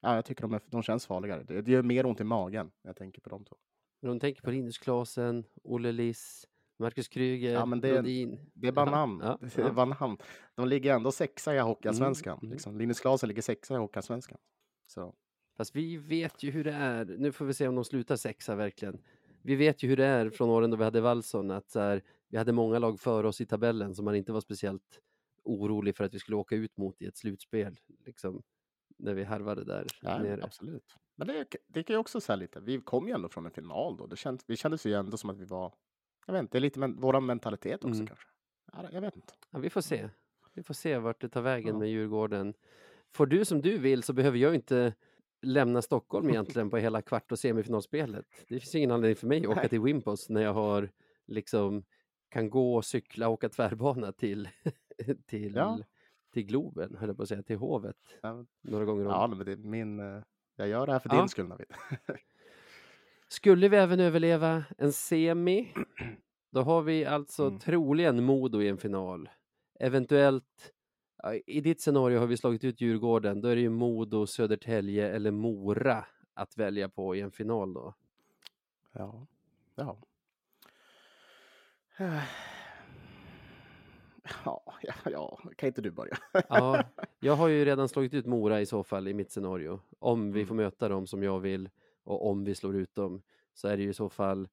ja, jag tycker de, är, de känns farligare. Det, det gör mer ont i magen när jag tänker på de två. Men de tänker på Linus Klasen, Olle Liss, Marcus Kryger, Ja, men det- Brodin. Det är bara namn. ja, Det är bara namn. De ligger ändå sexa i Hockeyallsvenskan. mm. Liksom. Linus Klasen ligger sexa i Hockeyallsvenskan. Så Fast vi vet ju hur det är. Nu får vi se om de slutar sexa verkligen. Vi vet ju hur det är från åren då vi hade Wallson, att här, vi hade många lag före oss i tabellen som man inte var speciellt orolig för att vi skulle åka ut mot i ett slutspel. Liksom, när vi harvade där ja, nere. absolut. Men det, det kan ju också säga lite. Vi kom ju ändå från en final då. Det känd, vi kändes ju ändå som att vi var, jag vet inte, det är lite men, våran mentalitet också Mm. kanske. Ja, jag vet inte. Ja, vi får se. Vi får se vart det tar vägen Ja. med Djurgården. Får du som du vill så behöver jag inte lämna Stockholm egentligen på hela kvart och semifinalspelet. Det finns ingen anledning för mig att åka Nej. till Wimpos när jag har liksom kan gå, cykla och åka tvärbana till, till, Ja. Till Globen, höll jag på att säga, till Hovet Ja, några gånger om. ja men det är min, eh, jag gör det här för Ja. din skull Navid. Skulle vi även överleva en semi, då har vi alltså Mm. troligen Modo i en final. Eventuellt, i ditt scenario har vi slagit ut Djurgården, då är det ju Modo, Södertälje eller Mora att välja på i en final då. Ja, ja. Ja, ja, ja, kan inte du börja? Ja, jag har ju redan slagit ut Mora i så fall i mitt scenario. Om vi Mm. får möta dem som jag vill och om vi slår ut dem så är det ju i så fall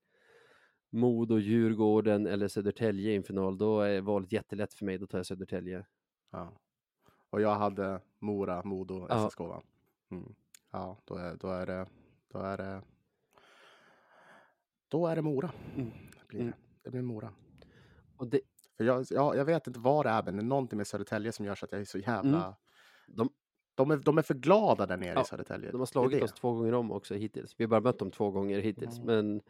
Modo, Djurgården eller Södertälje i en final. Då är valet jättelätt för mig, då tar jag Södertälje. Ja. Och jag hade Mora, Modo. SSK va? Mm. Ja, då är, då är det, då är det, då är det Mora. Mm. Det, blir. Mm. det blir Mora. Och det, För jag, ja, jag vet inte vad det är, men det är någonting med Södertälje som gör så att jag är så jävla... Mm. de, De, är, de är för glada där nere Ja, i Södertälje. De har slagit oss två gånger om också hittills. Vi har bara mött dem två gånger hittills, Mm. men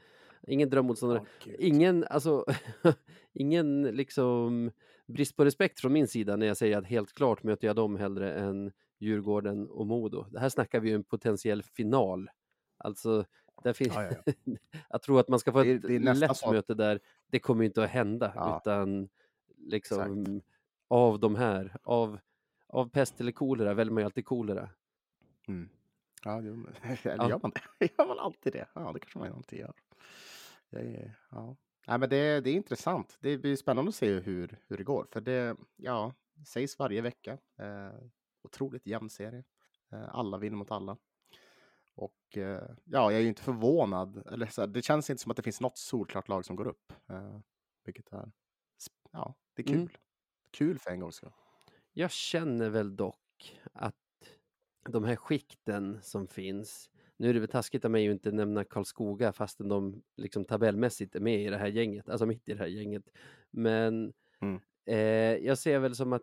ingen drömmotståndare. Gud. Ingen, alltså, ingen liksom brist på respekt från min sida när jag säger att helt klart möter jag dem hellre än Djurgården och Modo. Det här snackar vi ju en potentiell final. Alltså, där finns, Ja, ja, ja. jag tror att man ska få Det ett det lätt att- möte där. Det kommer inte att hända, utan liksom av de här, av, av pest eller kolera väljer man ju alltid kolera. Mm. Ja, men, eller Ja. gör man det? Gör man alltid det? Ja, det kanske man alltid gör. Det ja. Nej, men det, det är intressant. Det blir spännande att se hur, hur det går. För det ja, sägs varje vecka. Eh, otroligt jämn serie. Eh, alla vinner mot alla. Och eh, ja, jag är ju inte förvånad. Eller så här, det känns inte som att det finns något solklart lag som går upp. Eh, vilket är, ja, det är kul. Mm. Kul för en gångs skull. Jag känner väl dock att de här skikten som finns, nu är det väl taskigt av mig att inte nämna Karlskoga fastän de liksom tabellmässigt är med i det här gänget, alltså mitt i det här gänget. Men Mm. eh, jag ser väl som att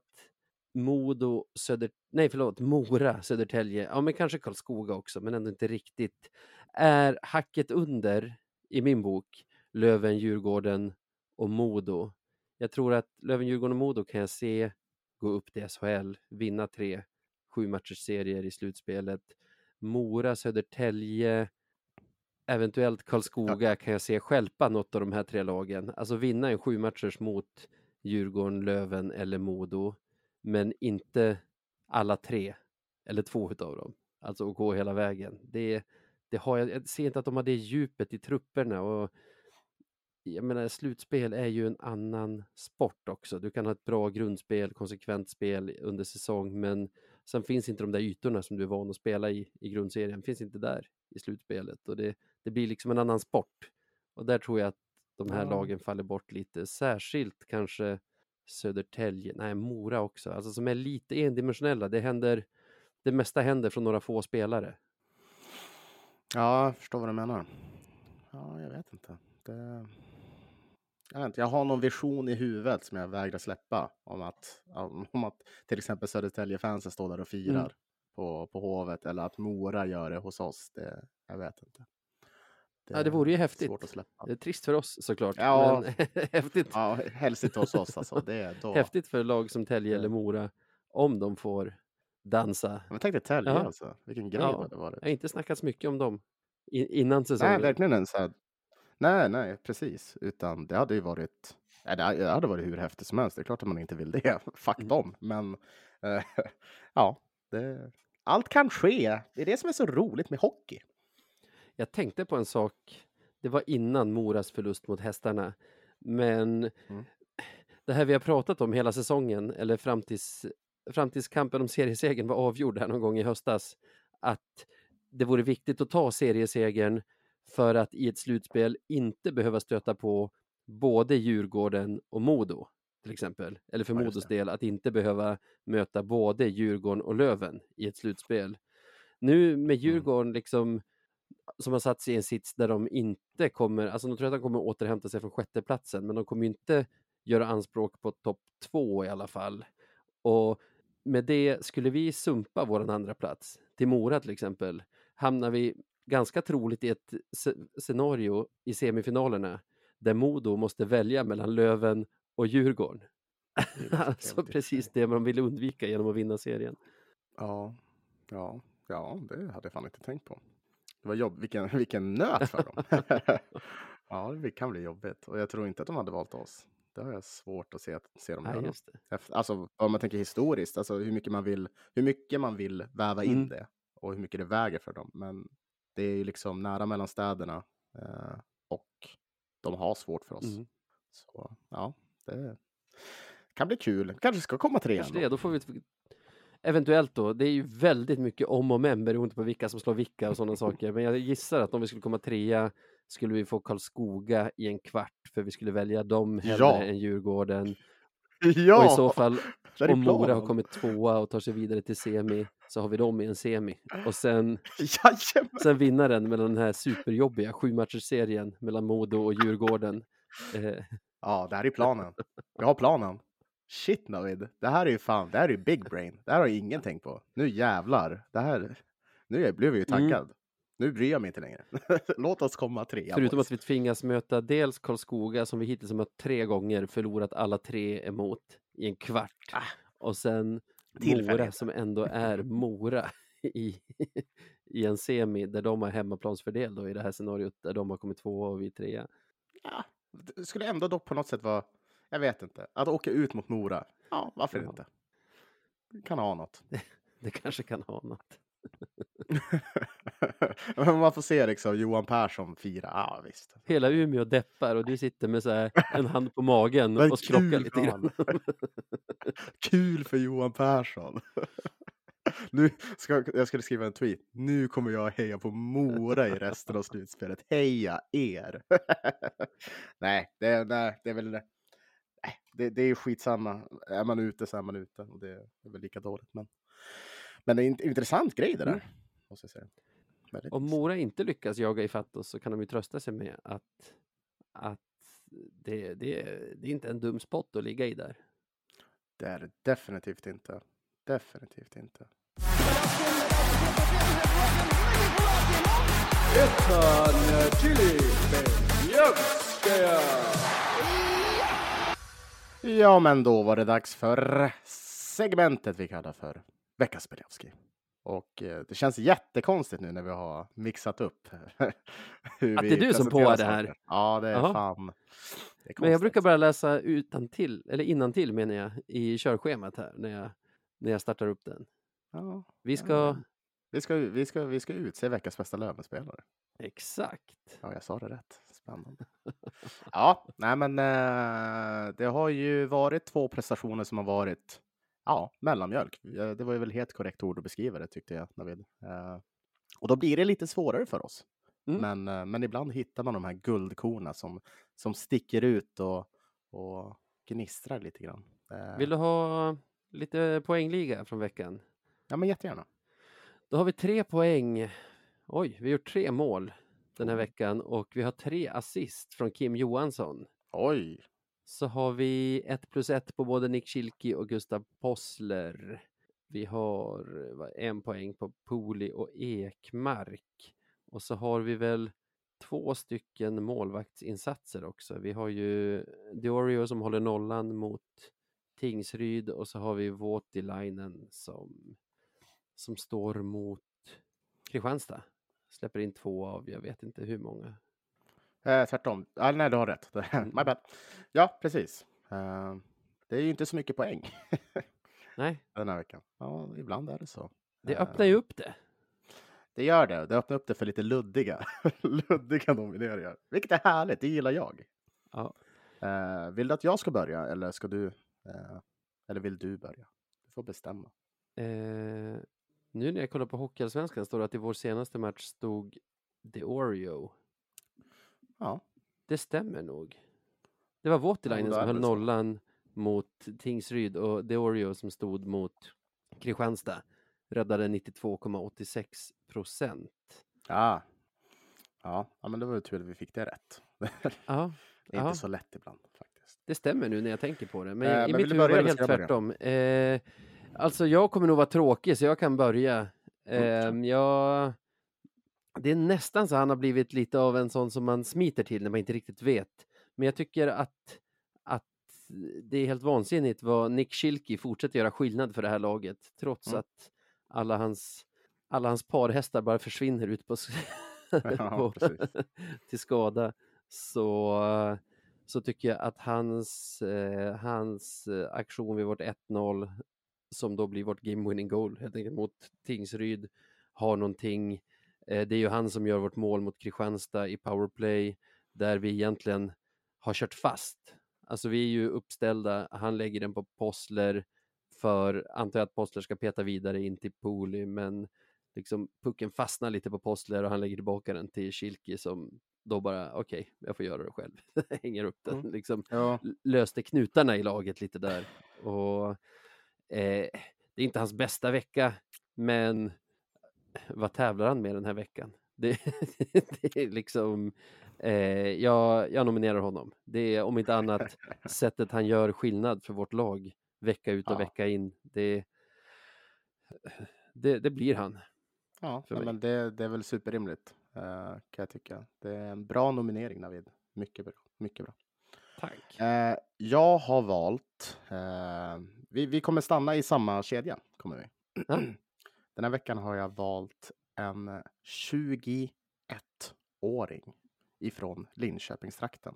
Modo, Söder, nej förlåt, Mora, Södertälje, ja men kanske Karlskoga också, men ändå inte riktigt, är hacket under i min bok Löven, Djurgården och Modo. Jag tror att Löven, Djurgården och Modo kan jag se gå upp till SHL, vinna tre sju matchers serier i slutspelet. Mora, Södertälje, eventuellt Karlskoga kan jag se skälpa något av de här tre lagen. Alltså vinna en sju matchers mot Djurgården, Löven eller Modo, men inte alla tre eller två utav dem. Alltså att gå hela vägen. Det, det har jag, jag ser inte att de har det djupet i trupperna och jag menar slutspel är ju en annan sport också. Du kan ha ett bra grundspel, konsekvent spel under säsong, men sen finns inte de där ytorna som du är van att spela i i grundserien, finns inte där i slutspelet och det, det blir liksom en annan sport. Och där tror jag att de här Ja. lagen faller bort lite, särskilt kanske Södertälje, nej Mora också, alltså som är lite endimensionella. Det händer, det mesta händer från några få spelare. Ja, jag förstår vad du menar. Ja, jag vet inte. Det... Jag, vet inte. jag har någon vision i huvudet som jag vägrar släppa om att, om att till exempel Södertälje-fansen står där och firar på, på Hovet eller att Mora gör det hos oss. Det, jag vet inte. Ja, det vore ju häftigt. Svårt att släppa. Det är trist för oss såklart. Ja. Men häftigt, Ja, helst inte hos oss alltså. Det, är då. häftigt för lag som Tälje eller Mora om de får dansa. Jag tänkte Tälje Ja. alltså. Vilken grej Ja. det varit. Jag har inte snackat så mycket om dem innan säsongen. Nej, verkligen en så här... Nej, nej, precis. Utan det hade ju varit... Nej, det hade- det hade varit hur häftigt som helst. Det är klart att man inte vill det. Fuck Mm. dem. Men eh, ja, det... allt kan ske. Det är det som är så roligt med hockey. Jag tänkte på en sak. Det var innan Moras förlust mot hästarna. Men Mm. det här vi har pratat om hela säsongen, eller fram tills, fram tills kampen om seriesegern var avgjord här någon gång i höstas, att det vore viktigt att ta seriesegern för att i ett slutspel inte behöva stöta på både Djurgården och Modo till exempel. Eller för Ja, Modos del att inte behöva möta både Djurgården och Löven i ett slutspel. Nu med Djurgården liksom som har satt sig i en sits där de inte kommer, alltså de tror att de kommer återhämta sig från sjätteplatsen, men de kommer inte göra anspråk på topp två i alla fall. Och med det, skulle vi sumpa våran andra plats till Mora till exempel, hamnar vi ganska troligt i ett sce- scenario i semifinalerna där Modo måste välja mellan Löven och Djurgården. alltså precis det man vill undvika genom att vinna serien. Ja, ja, ja, det hade jag fan inte tänkt på. Det var jobb, vilken, vilken nöt för dem. ja, det kan bli jobbigt. Och jag tror inte att de hade valt oss. Det har jag svårt att se, att, se dem göra. Alltså om man tänker historiskt, alltså hur mycket man vill, hur mycket man vill väva in Mm. det och hur mycket det väger för dem. Men det är ju liksom nära mellan städerna eh, och de har svårt för oss. Mm. Så ja, det kan bli kul. Kanske ska komma tre Kanske det, då får vi eventuellt då. Det är ju väldigt mycket om och men beroende på vilka som slår vilka och sådana saker. Men jag gissar att om vi skulle komma trea skulle vi få Karlskoga i en kvart för vi skulle välja dem hellre Ja. än Djurgården. Ja, Och i så fall om Mora har kommit tvåa och tar sig vidare till semi så har vi dem i en semi. Och sen, Jajamän! sen vinnaren mellan den här superjobbiga sju serien mellan Modo och Djurgården. Eh, Ja, det här är planen. Jag har planen. Shit Navid, det här är ju fan, det här är ju big brain. Det här har ju ingen tänkt på. Nu jävlar, det här, nu blev jag ju Mm. taggad. Nu bryr jag mig inte längre. Låt oss komma trea. Förutom boys. att vi tvingas möta dels Karlskoga som vi hittills har mött tre gånger, förlorat alla tre emot i en kvart. Ah, och sen Mora som ändå är Mora i, i en semi där de har hemmaplansfördel då i det här scenariot där de har kommit tvåa och vi trea. Ja, det skulle ändå dock på något sätt vara, jag vet inte, att åka ut mot Mora. Ja, varför Ja. inte? Kan ha något. Det kanske kan ha något. Men man får se liksom Johan Persson fira. Ja, visst. Hela Umeå deppar och du sitter med så här en hand på magen och skrockar lite grann. Kul för Johan Persson. Nu ska, jag skulle skriva en tweet. Nu kommer jag heja på Mora i resten av slutspelet. Heja er! nej, det, nej, det är väl... Det, det är skitsamma. Är man ute så är man ute. Och det är väl lika dåligt. Men, men det är en intressant grej det där. Mm. Måste jag säga. Väldigt. Om Mora inte lyckas jaga ifatt oss så kan de ju trösta sig med att, att det, det, det är inte en dum spot att ligga i där. Det är det definitivt inte. Definitivt inte. Ja, men då var det dags för segmentet vi kallar för veckans Beliavski. Och eh, det känns jättekonstigt nu när vi har mixat upp. hur Att vi det är du som påar det här? Ja, det är Jaha. fan. Det är Men jag brukar bara läsa utan till eller innan till menar jag, i körschemat här när jag, när jag startar upp den. Ja, Vi ja, ska, men vi, ska, vi, ska, vi ska utse veckans bästa lönespelare. exakt. Ja, jag sa det rätt. Spännande. Ja, nej men eh, det har ju varit två prestationer som har varit ja, mellanmjölk. Eh, Det var ju väl helt korrekt ord att beskriva det tyckte jag, Navid. Eh, och då blir det lite svårare för oss. Mm. Men, eh, men ibland hittar man de här guldkorna som, som sticker ut och, och gnistrar lite grann. Eh, Vill du ha lite poängliga från veckan? Ja, men jättegärna. Då har vi tre poäng. Oj, vi har gjort tre mål den här veckan och vi har tre assist från Kim Johansson. Oj, Så har vi ett plus ett på både Nick Schilke och Gustav Possler. Vi har en poäng på Poli och Ekmark. Och så har vi väl två stycken målvaktsinsatser också. Vi har ju Diorio som håller nollan mot Tingsryd och så har vi Voutilainen som, som står mot Kristianstad. Släpper in två av, jag vet inte hur många. Eh, tvärtom. Ah, nej, du har rätt. Mm. My bad. Ja, precis. Eh, det är ju inte så mycket poäng Nej, den här veckan. Ja, ibland är det så. det Eh, öppnar ju upp det. Det gör det. Det öppnar upp det för lite luddiga, luddiga nomineringar. Vilket är härligt, det gillar jag. Ja. Eh, vill du att jag ska börja eller ska du? Eh, eller vill du börja? Du får bestämma. Eh, nu när jag kollar på Hockeyallsvenskan står det att i vår senaste match stod The Oreo. Ja, Det stämmer nog. Det var Voutilainen som höll nollan mot Tingsryd och The Oreo som stod mot Kristianstad. Räddade 92,86 procent. ja. Ja, men det var ju tur att vi fick det rätt. Ja, Det är Ja. inte så lätt ibland faktiskt. det stämmer nu när jag tänker på det. Men Eh, i men mitt huvud var det helt tvärtom. Eh, alltså jag kommer nog vara tråkig så jag kan börja. Mm, Eh, jag... Det är nästan så han har blivit lite av en sån som man smiter till när man inte riktigt vet. Men jag tycker att, att det är helt vansinnigt vad Nick Schilke fortsätter göra skillnad för det här laget. Trots Mm. att alla hans, alla hans parhästar bara försvinner ut på, Ja, på till skada. Så, så tycker jag att hans, eh, hans eh, aktion vid vårt 1-0 som då blir vårt game winning goal helt enkelt mot Tingsryd har någonting. Eh, det är ju han som gör vårt mål mot Kristianstad i powerplay där vi egentligen har kört fast. Alltså vi är ju uppställda, han lägger den på Possler för, antar jag att Possler ska peta vidare in till Poli, men liksom pucken fastnar lite på Possler och han lägger tillbaka den till Schilke som då bara, okej, jag får göra det själv. Hänger upp den, Mm. liksom Ja, löste knutarna i laget lite där. Och eh, det är inte hans bästa vecka, men vad tävlar han med den här veckan? Det, det är liksom, eh, jag, jag nominerar honom. Det är om inte annat sättet han gör skillnad för vårt lag vecka ut och Ja. vecka in. Det, det, det blir han. ja nej, men det, det är väl superrimligt eh, kan jag tycka. Det är en bra nominering Navid. Mycket bra. Mycket bra. Tack. Eh, jag har valt, eh, vi, vi kommer stanna i samma kedja. Kommer vi. Ja. Den här veckan har jag valt en 21-åring ifrån Linköpingstrakten.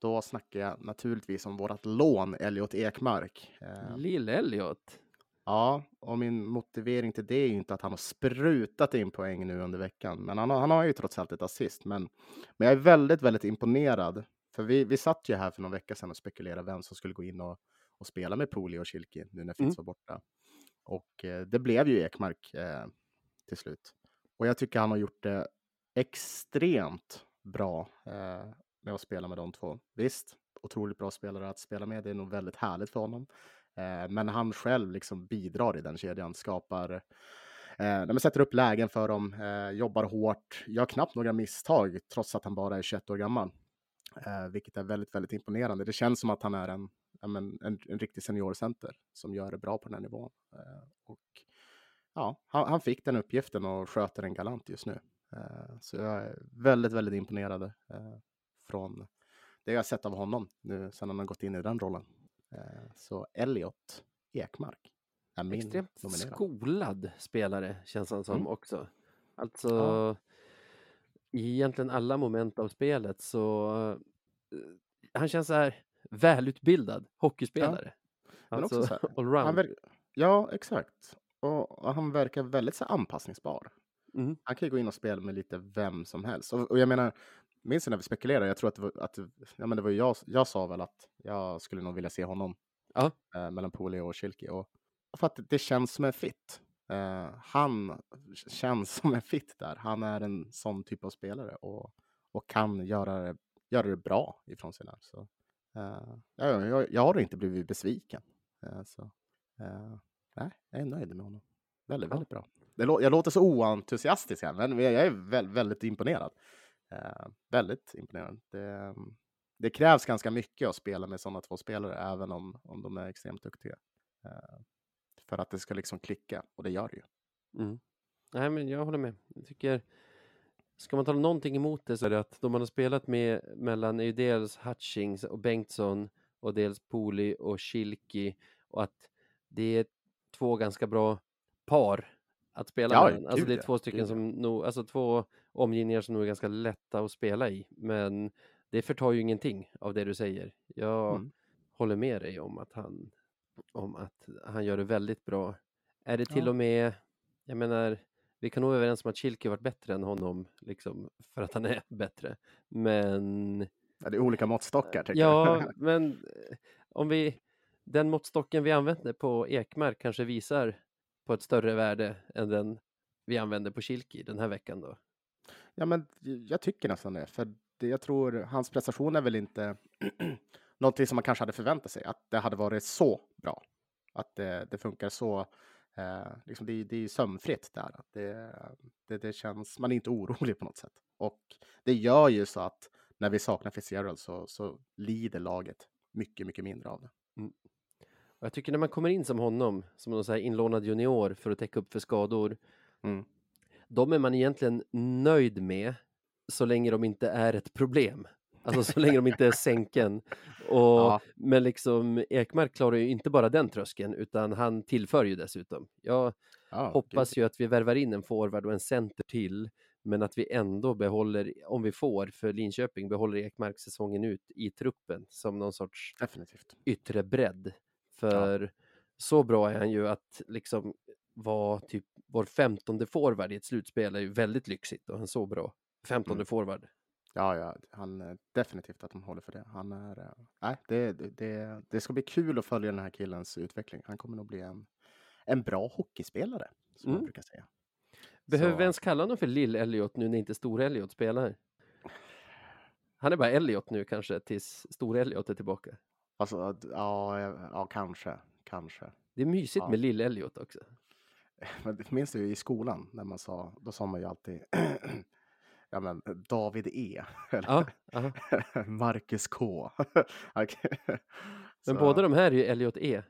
Då snackar jag naturligtvis om vårat lån Elliot Ekmark. Eh, Lill Elliot. Ja, och min motivering till det är ju inte att han har sprutat in poäng nu under veckan, men han har, han har ju trots allt ett assist. Men, men jag är väldigt, väldigt imponerad. För vi, vi satt ju här för någon vecka sedan och spekulerade vem som skulle gå in och, och spela med Poli och Kilke nu när Fitz Mm. var borta. Och eh, det blev ju Ekmark eh, till slut. Och jag tycker han har gjort det extremt bra eh, med att spela med de två. Visst, otroligt bra spelare att spela med. Det är nog väldigt härligt för honom. Eh, men han själv liksom bidrar i den kedjan, skapar, eh, men sätter upp lägen för dem, eh, jobbar hårt, gör knappt några misstag trots att han bara är 21 år gammal. Eh, vilket är väldigt, väldigt imponerande. Det känns som att han är en, men, en, en riktig seniorcenter som gör det bra på den här nivån. Eh, och ja, han, han fick den uppgiften och sköter den galant just nu. Eh, så jag är väldigt, väldigt imponerad eh, från det jag sett av honom nu sedan han har gått in i den rollen. Så Elliot Ekmark är min Extremt nominerad. skolad spelare känns han som Mm. också. Alltså Ja. i egentligen alla moment av spelet så han känns så här välutbildad hockeyspelare. Men Alltså här, allround. Han ver- ja, exakt. Och, han verkar väldigt så anpassningsbar. Mm. Han kan ju gå in och spela med lite vem som helst. Och, och jag menar, minns när vi spekulerade? Jag tror att det var, att, ja, men det var jag, jag sa väl att jag skulle nog vilja se honom Ja. eh, mellan Poli och Kilke. Och, för att det känns som en fit. Eh, han känns som en fit där. Han är en sån typ av spelare och, och kan göra det, göra det bra ifrån sig där. Så, eh, jag, jag, jag har inte blivit besviken. Eh, så, eh, nej, jag är nöjd med honom. Väldigt, Ja. väldigt bra. Lå- jag låter så oentusiastisk här, men jag är väl, väldigt imponerad. Väldigt imponerad. Det, det krävs ganska mycket att spela med sådana två spelare, även om, om de är extremt duktiga. För att det ska liksom klicka och det gör det ju. Mm. Nej, men jag håller med. Jag tycker, ska man tala någonting emot det så är det att de man har spelat med mellan är ju dels Hutchings och Bengtsson och dels Poli och Schilki och att det är två ganska bra par att spela Ja, med. Alltså det är två stycken som nog, alltså två omgivningar som nog är ganska lätta att spela i, men det förtar ju ingenting av det du säger. Jag Mm. håller med dig om att han, om att han gör det väldigt bra. Är det till Ja. och med, jag menar, vi kan nog vara överens om att Schilke varit bättre än honom, liksom, för att han är bättre. Men Ja, det är olika måttstockar. tycker ja, jag. men eh, om vi, den måttstocken vi använde på Ekmark kanske visar på ett större värde än den vi använde på Schilke den här veckan då. Ja, men jag tycker nästan det. För det, jag tror hans prestation är väl inte någonting som man kanske hade förväntat sig. Att det hade varit så bra. Att det, det funkar så. Eh, liksom det, det är sömnfritt där. Det, det, det känns, man är inte orolig på något sätt. Och det gör ju så att när vi saknar Fitzgerald så, så lider laget mycket, mycket mindre av det. Och jag tycker när man kommer in som honom, som någon så här inlånad junior för att täcka upp för skador, Mm. de är man egentligen nöjd med så länge de inte är ett problem. Alltså så länge de inte är sänken. Och, Ja. Men liksom Ekmark klarar ju inte bara den tröskeln utan han tillför ju dessutom. Jag Ja, hoppas ju att vi värvar in en forward och en center till men att vi ändå behåller, om vi får för Linköping, behåller Ekmark säsongen ut i truppen som någon sorts Definitivt. yttre bredd. För så bra är han ju att liksom vara typ vår femtonde forward i ett slutspel är ju väldigt lyxigt och han så bra. Femtonde Mm. forward. Ja, ja, han är definitivt att de håller för det. Han är, eh, nej, det, det, det, ska bli kul att följa den här killens utveckling. Han kommer nog bli en, en bra hockeyspelare, som man Mm. brukar säga. Behöver Så- vi ens kalla honom för Lill-Elliot nu när inte Stor-Elliot spelar? Han är bara Elliot nu kanske tills Stor-Elliot är tillbaka. Alltså, ja, ja, kanske, kanske. Det är mysigt Ja. med Lill-Elliot också. Minns du i skolan när man sa, då sa man ju alltid ja, men David E. Eller Ja. Marcus K. Okej. Men båda de här är ju Elliot E.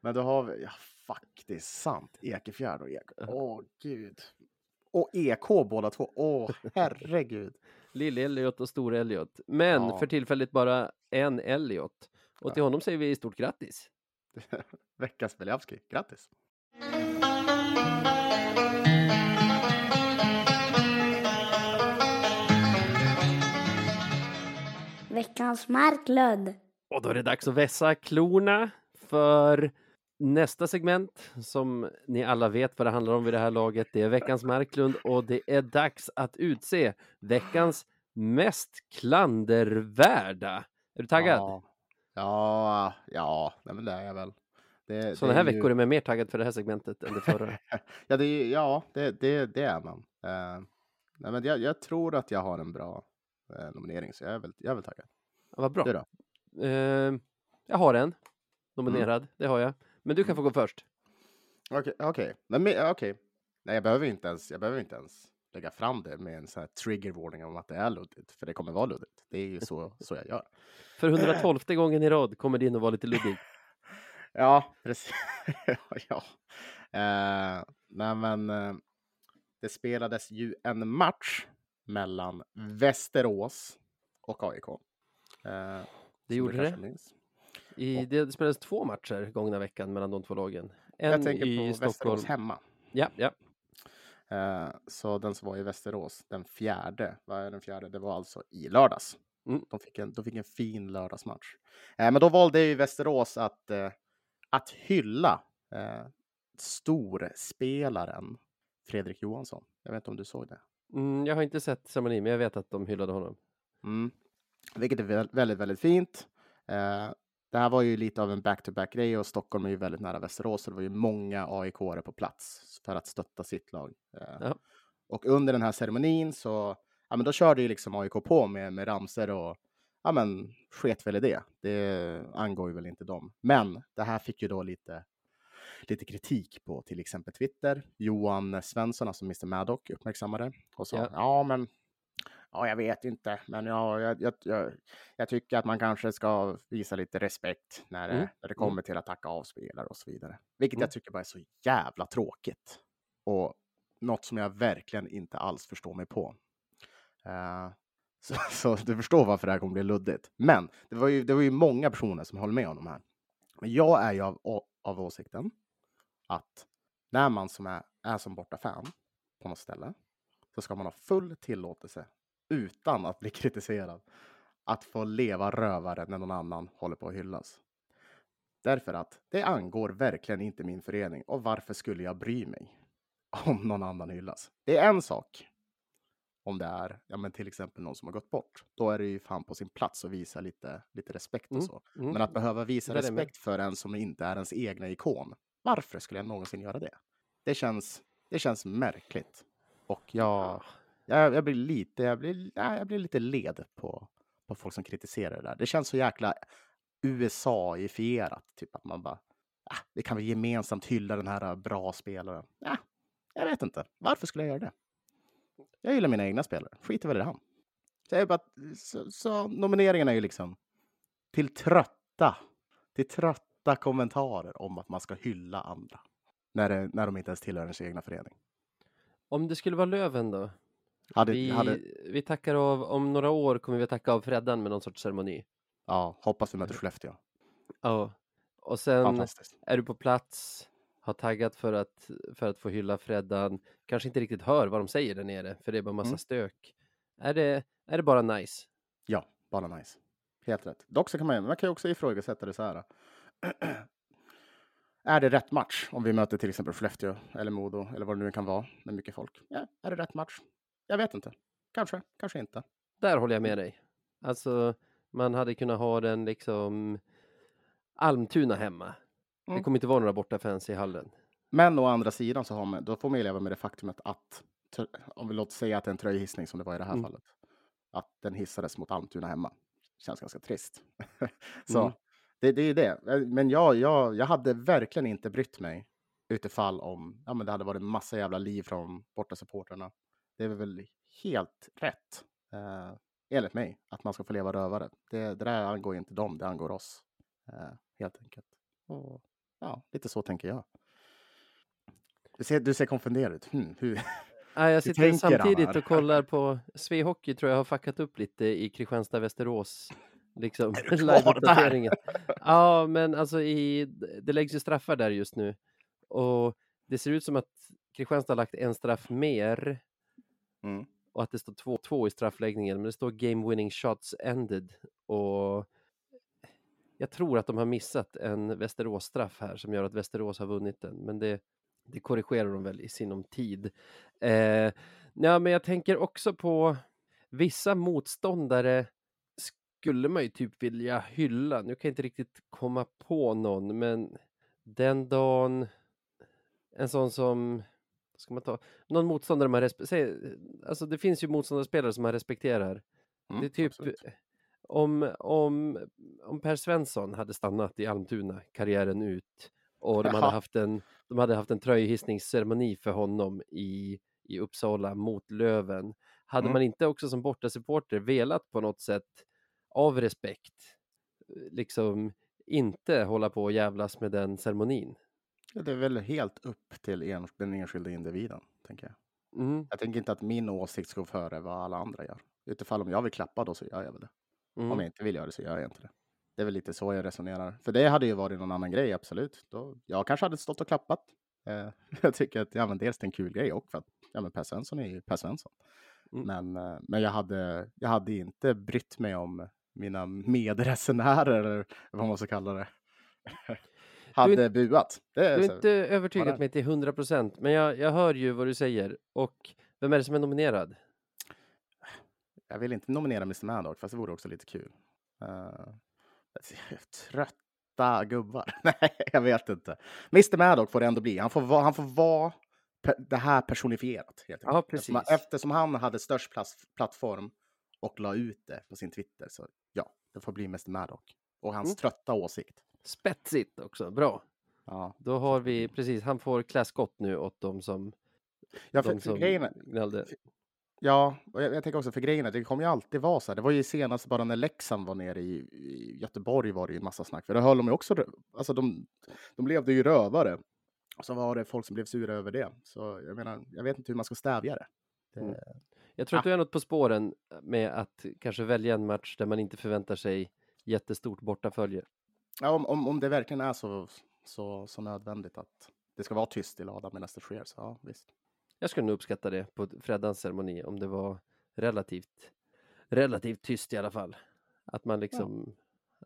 Men då har vi, ja faktiskt sant, Ekefjärd och Ek. Ja. Åh gud. Och EK båda två. Åh herregud. Lill-Elliot och Stor-Elliot. Men Ja. för tillfället bara en Elliot. Och till honom säger vi stort grattis. Veckans Beliavski, grattis. Veckans Marklund. Och då är det dags att vässa klorna för nästa segment som ni alla vet vad det handlar om vid det här laget. Det är veckans Marklund och det är dags att utse veckans mest klandervärda. Är du taggad? Ja, ja, ja nej, men det är jag väl. Det, Sådana det här är ju- veckor är man mer taggad för det här segmentet än det förra. Ja, det, är- ja det, det, det är man. Eh, nej, men jag, jag tror att jag har en bra eh, nominering, så jag är väl, jag är väl taggad. Vad bra. Du då? Eh, jag har en nominerad, det har jag. Men du kan få gå först. Okej, okej. Men med- okej. Nej, jag behöver inte ens, jag behöver inte ens lägga fram det med en sån här trigger warning om att det är luddigt, för det kommer vara luddigt. Det är ju så, så jag gör. För 112 gången i rad kommer din att vara lite luddig. Ja, precis. ja. Eh, nej, men eh, det spelades ju en match mellan Västerås och AIK. Eh, Det gjorde det. minns. I, det spelades två matcher gångna veckan mellan de två lagen. En Jag tänker i på Stockholm. Västerås hemma. Ja, ja. Eh, så den som var i Västerås, den fjärde, vad är den fjärde? Det var alltså i lördags. Mm. De, fick en, de fick en fin lördagsmatch. Eh, men då valde ju Västerås att, eh, att hylla eh, storspelaren Fredrik Johansson. Jag vet inte om du såg det? Mm, jag har inte sett ceremonin, men jag vet att de hyllade honom. Mm. Vilket är vä- väldigt, väldigt fint. Eh, det här var ju lite av en back-to-back-grej och Stockholm är ju väldigt nära Västerås, så det var ju många aik på plats för att stötta sitt lag. Eh, Ja. Och under den här ceremonin så, ja men då körde ju liksom AIK på med, med ramser och ja men sket väl i det. Det angår ju väl inte dem. Men det här fick ju då lite, lite kritik på till exempel Twitter. Johan Svensson, alltså Mr Maddock, uppmärksammade och sa Ja. ja, men Ja, jag vet inte, men ja, jag, jag, jag, jag tycker att man kanske ska visa lite respekt när det, Mm, när det kommer till att tacka av spelare och så vidare. Vilket Mm. jag tycker bara är så jävla tråkigt. Och något som jag verkligen inte alls förstår mig på. Eh, så, så du förstår varför det här kommer bli luddigt. Men det var ju, det var ju många personer som håller med honom här. Men jag är ju av, av åsikten att när man som är, är som borta fan på något ställe så ska man ha full tillåtelse utan att bli kritiserad att få leva rövare när någon annan håller på att hyllas. Därför att det angår verkligen inte min förening och varför skulle jag bry mig om någon annan hyllas? Det är en sak om det är ja, men till exempel någon som har gått bort. Då är det ju fan på sin plats att visa lite, lite respekt och Mm, så. mm. Men att behöva visa respekt för en som inte är ens egna ikon. Varför skulle jag någonsin göra det? Det känns, det känns märkligt. Och jag, jag, jag blir lite, jag blir, nej, jag blir lite led på, på folk som kritiserar det där. Det känns så jäkla USA-ifierat. Typ att man bara, ah, vi kan väl gemensamt hylla den här äh, bra spelaren. Ja, jag vet inte. Varför skulle jag göra det? Jag gillar mina egna spelare. Skiter väl i han. Så, bara, så, så nomineringen är ju liksom till trötta, till trötta kommentarer om att man ska hylla andra. När, det, när de inte ens tillhör ens egna förening. Om det skulle vara Löven då? Hade, Vi, hade, vi tackar av, om några år kommer vi att tacka av Freddan med någon sorts ceremoni. ja, hoppas vi möter Skellefteå. Ja. Och sen är du på plats, har taggat för att, för att få hylla Freddan, kanske inte riktigt hör vad de säger där nere, för det är bara massa Mm. stök. Är det, är det bara nice? Ja, bara nice. Helt rätt. Dock så kan man, man kan ju också ifrågasätta det så här. Är det rätt match om vi möter till exempel Skellefteå eller Modo eller vad det nu kan vara med mycket folk? Ja, är det rätt match? Jag vet inte. Kanske, kanske inte. Där håller jag med dig. Alltså, man hade kunnat ha den liksom Almtuna hemma. Det Mm. kommer inte vara några bortafans i hallen. Men å andra sidan så har man, då får man ju leva med det faktumet att, om vi låter säga att det är en tröjhissning som det var i det här Mm. fallet, att den hissades mot Almtuna hemma. Känns ganska trist. så Mm. det, det är det. Men jag, jag, jag hade verkligen inte brytt mig utifall om ja, men det hade varit en massa jävla liv från bortasupportrarna. Det är väl helt rätt, eh, enligt mig, att man ska få leva rövare. Det, det där angår inte dem, det angår oss. Eh, helt enkelt. Och, ja, lite så tänker jag. Du ser, du ser konfunderad ut. Hmm, hur? Nej, jag sitter samtidigt och kollar på Svehockey tror jag har fuckat upp lite i Kristianstad-Västerås. Liksom, live-uppdateringen. Ja, men alltså i, det läggs ju straffar där just nu. Och det ser ut som att Kristianstad har lagt en straff mer Mm. och att det står 2-2 i straffläggningen, men det står game winning shots ended. Och jag tror att de har missat en Västerås-straff här som gör att Västerås har vunnit den, men det, det korrigerar de väl i sinom tid. Eh, ja, men jag tänker också på vissa motståndare skulle man ju typ vilja hylla. Nu kan jag inte riktigt komma på någon, men den dagen en sån som ska man ta? Någon motståndare man respekterar. Alltså det finns ju motståndarspelare som man respekterar. Mm, det är typ absolut. om, om, om Per Svensson hade stannat i Almtuna karriären ut och de hade Jaha. haft en, de hade haft en tröjhissningsceremoni för honom i, i Uppsala mot Löven. Hade Mm. man inte också som bortasupporter velat på något sätt av respekt liksom inte hålla på och jävlas med den ceremonin? Ja, Det är väl helt upp till en, den enskilda individen, tänker jag. Mm, Jag tänker inte att min åsikt ska före vad alla andra gör. Utifall om jag vill klappa då så gör jag väl det. Om mm. jag inte vill göra det så gör jag inte det. Det är väl lite så jag resonerar. För det hade ju varit någon annan grej, absolut. Då, jag kanske hade stått och klappat. Eh, jag tycker att ja, men dels det är en kul grej och för att ja, men Per Svensson är ju Per Svensson. Mm. Men, eh, men jag, hade, jag hade inte brytt mig om mina medresenärer, eller vad man ska kalla det, hade buat. Det Du är inte övertygat där. mig till 100 procent, men jag, jag hör ju vad du säger. Och vem är det som är nominerad? Jag vill inte nominera Mr Maddock, fast det vore också lite kul. Uh, trötta gubbar. Nej, jag vet inte. Mr Maddock får det ändå bli. Han får han får vara det här personifierat. Helt Ja, enkelt. Eftersom, precis. eftersom han hade störst plattform och la ut det på sin Twitter, så ja, det får bli Mr Maddock. Och hans Mm. trötta åsikt. Spetsigt också, bra. Ja. Då har vi precis, han får klä skott nu åt de som, Ja, de för, för som grejen är, gnällde. Ja, och jag, jag tänker också för grejen är, det kommer ju alltid vara så här. Det var ju senast bara när Leksand var nere i, i Göteborg var det ju en massa snack. För då höll de ju också, alltså de, de levde ju rövare. Och så var det folk som blev sura över det. Så jag menar, jag vet inte hur man ska stävja det. det Mm. Jag tror att du är något på spåren med att kanske välja en match där man inte förväntar sig jättestort bortafölje. Ja, om, om, om det verkligen är så, så, så nödvändigt att det ska vara tyst i ladan medan det sker, så ja, visst. Jag skulle nog uppskatta det på Freddans ceremoni om det var relativt, relativt tyst i alla fall. Att man liksom,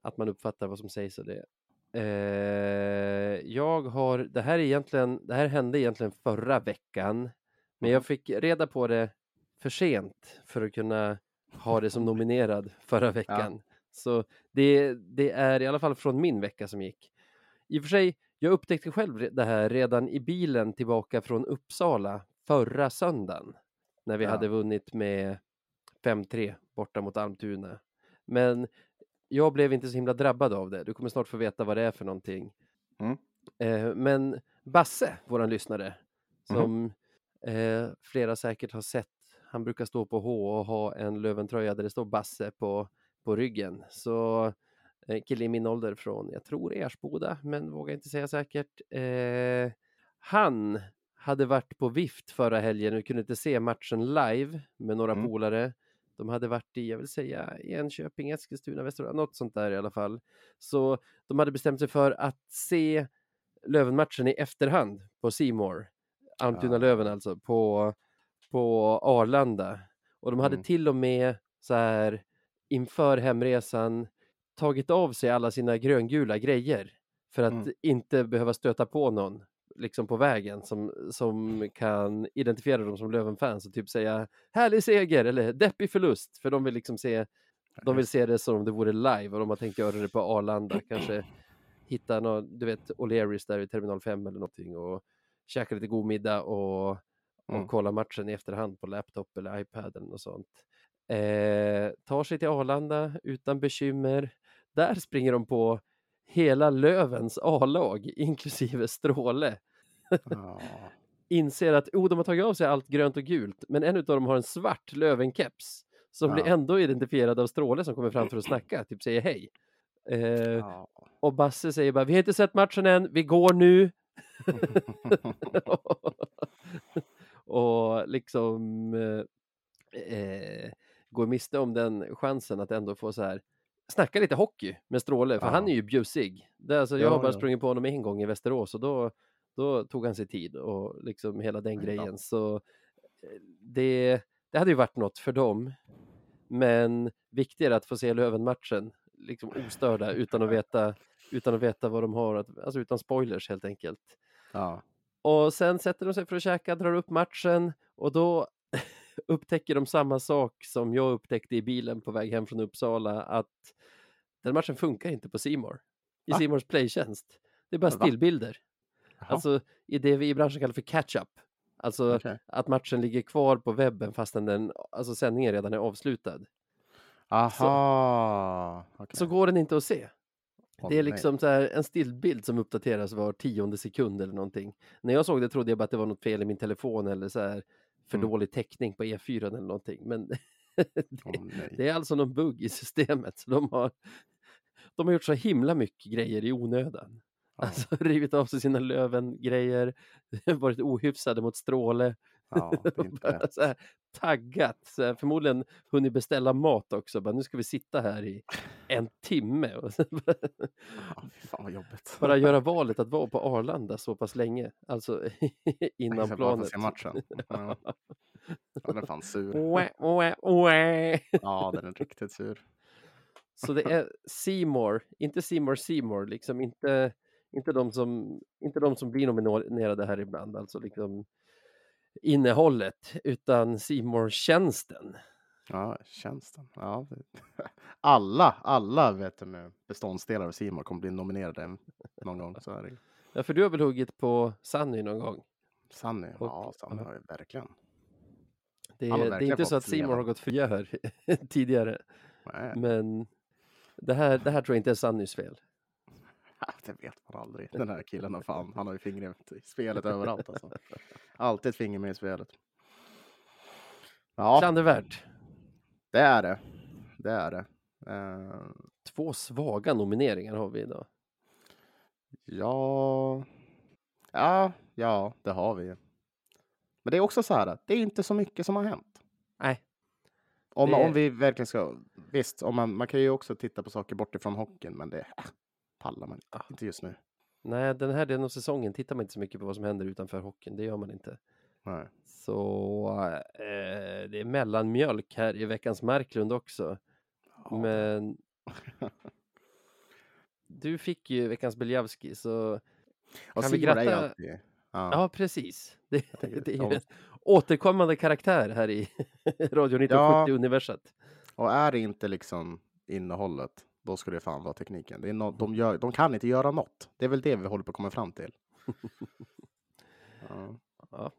att man uppfattar vad som sägs och det. Eh, jag har, det här är egentligen, det här hände egentligen förra veckan, men jag fick reda på det för sent för att kunna ha det som nominerad förra veckan. Så det, det är i alla fall från min vecka som gick. I och för sig, jag upptäckte själv det här redan i bilen tillbaka från Uppsala förra söndagen. När vi Ja. hade vunnit med 5-3 borta mot Almtuna. Men jag blev inte så himla drabbad av det. Du kommer snart få veta vad det är för någonting. Mm. Eh, men Basse, våran lyssnare, som eh, flera säkert har sett. Han brukar stå på H och ha en Löventröja där det står Basse på, på ryggen. Så eh, kille i min ålder från, jag tror Ersboda, men vågar inte säga säkert. Eh, han hade varit på vift förra helgen och kunde inte se matchen live med några Mm. polare. De hade varit i, jag vill säga, Enköping, Eskilstuna, Västerås, något sånt där i alla fall. Så de hade bestämt sig för att se Lövenmatchen i efterhand på Simor. Almtuna-Löven alltså, på, på Arlanda. Och de hade Mm. till och med så här inför hemresan tagit av sig alla sina gröngula grejer för att Mm. inte behöva stöta på någon liksom på vägen som, som kan identifiera dem som Löven-fans och typ säga härlig seger eller deppig förlust för de vill liksom se de vill se det som om det vore live och de har tänkt göra det på Arlanda kanske hitta någon, du vet O'Learys där i terminal 5 eller någonting och käka lite god middag och, och Mm. kolla matchen i efterhand på laptop eller iPad eller något sånt. Eh, tar sig till Arlanda utan bekymmer. Där springer de på hela Lövens A-lag, inklusive Stråle. Ja. Inser att oh, de har tagit av sig allt grönt och gult, men en av dem har en svart Löven-keps som Ja. blir ändå identifierad av Stråle som kommer fram för att snacka, typ säger hej. Eh, Ja. och Basse säger bara, vi har inte sett matchen än, vi går nu. och liksom eh, eh, går miste om den chansen att ändå få så här snacka lite hockey med Stråle, för Ja. han är ju bjussig. Det, alltså, jag Ja, har bara ja. sprungit på honom en gång i Västerås och då, då tog han sig tid och liksom hela den Ja. grejen. Så eh, det, det hade ju varit något för dem. Men viktigare att få se Löven-matchen liksom ostörda utan att veta utan att veta vad de har, att, alltså utan spoilers helt enkelt. Ja. Och sen sätter de sig för att käka, drar upp matchen och då upptäcker de samma sak som jag upptäckte i bilen på väg hem från Uppsala att den matchen funkar inte på Simor i? Simors playtjänst. Det är bara stillbilder. Alltså i det vi i branschen kallar för catch-up. Alltså Okej. att matchen ligger kvar på webben fastän den, alltså sändningen redan är avslutad. Aha. Okej. Så går den inte att se. Åh, Det är liksom så här en stillbild som uppdateras var tionde sekund eller någonting. När jag såg det trodde jag bara att det var något fel i min telefon eller så här för Mm. dålig täckning på E4 eller någonting. Men det, nej. det är alltså någon bugg i systemet. Så de, har, de har gjort så himla mycket grejer i onödan. Ja. Alltså rivit av sig sina Löven-grejer, varit ohyfsade mot Stråle, Ja, det är inte taggat, så här, förmodligen hunnit beställa mat också. Bara, nu ska vi sitta här i en timme och bara, Ja, fan vad jobbigt. bara göra valet att vara på Arlanda så pass länge, alltså innan Jag planet. se matchen. Ja. Ja, den är fan sur. Ja, den är riktigt sur. Så det är Seymour, inte Seymour Seymour, liksom inte, inte, de som, inte de som blir nominerade här ibland, alltså liksom innehållet, utan seymour tjänsten Ja, tjänsten. Ja. Alla, alla vet du, med beståndsdelar av Simon kommer bli nominerade någon gång. Så är det. Ja, för du har väl huggit på Sunny någon gång? Sanny, Och- ja, Sanny har ju verkligen. Det, är- det är verkligen inte så att Simon har gått fria här tidigare, Nej, men det här, det här tror jag inte är Sannys fel. det vet man aldrig. Den här killen har fan, han har ju fingret i spelet överallt. Alltså. Alltid ett finger med i spelet. Ja, Klandervärt. det är det. Det är det. Eh, Två svaga nomineringar har vi idag. ja, ja, ja, det har vi. Men det är också så här, det är inte så mycket som har hänt. Nej, Om, Det- om vi verkligen ska, visst, om man, man kan ju också titta på saker bortifrån hockeyn, men det äh, pallar man Ah. inte just nu. nej, den här delen av säsongen tittar man inte så mycket på vad som händer utanför hockeyn. Det gör man inte. Nej. Så eh, det är mellanmjölk här i veckans Marklund också. Ja, Men du fick ju veckans Beljavski så och kan vi gratta- ja, ja, precis. Det, det är ju en återkommande karaktär här i Radio 1970 Ja. Och är det inte liksom innehållet, då ska det fan vara tekniken. Det är no, de, gör, de kan inte göra något. Det är väl det vi håller på att komma fram till. Ja.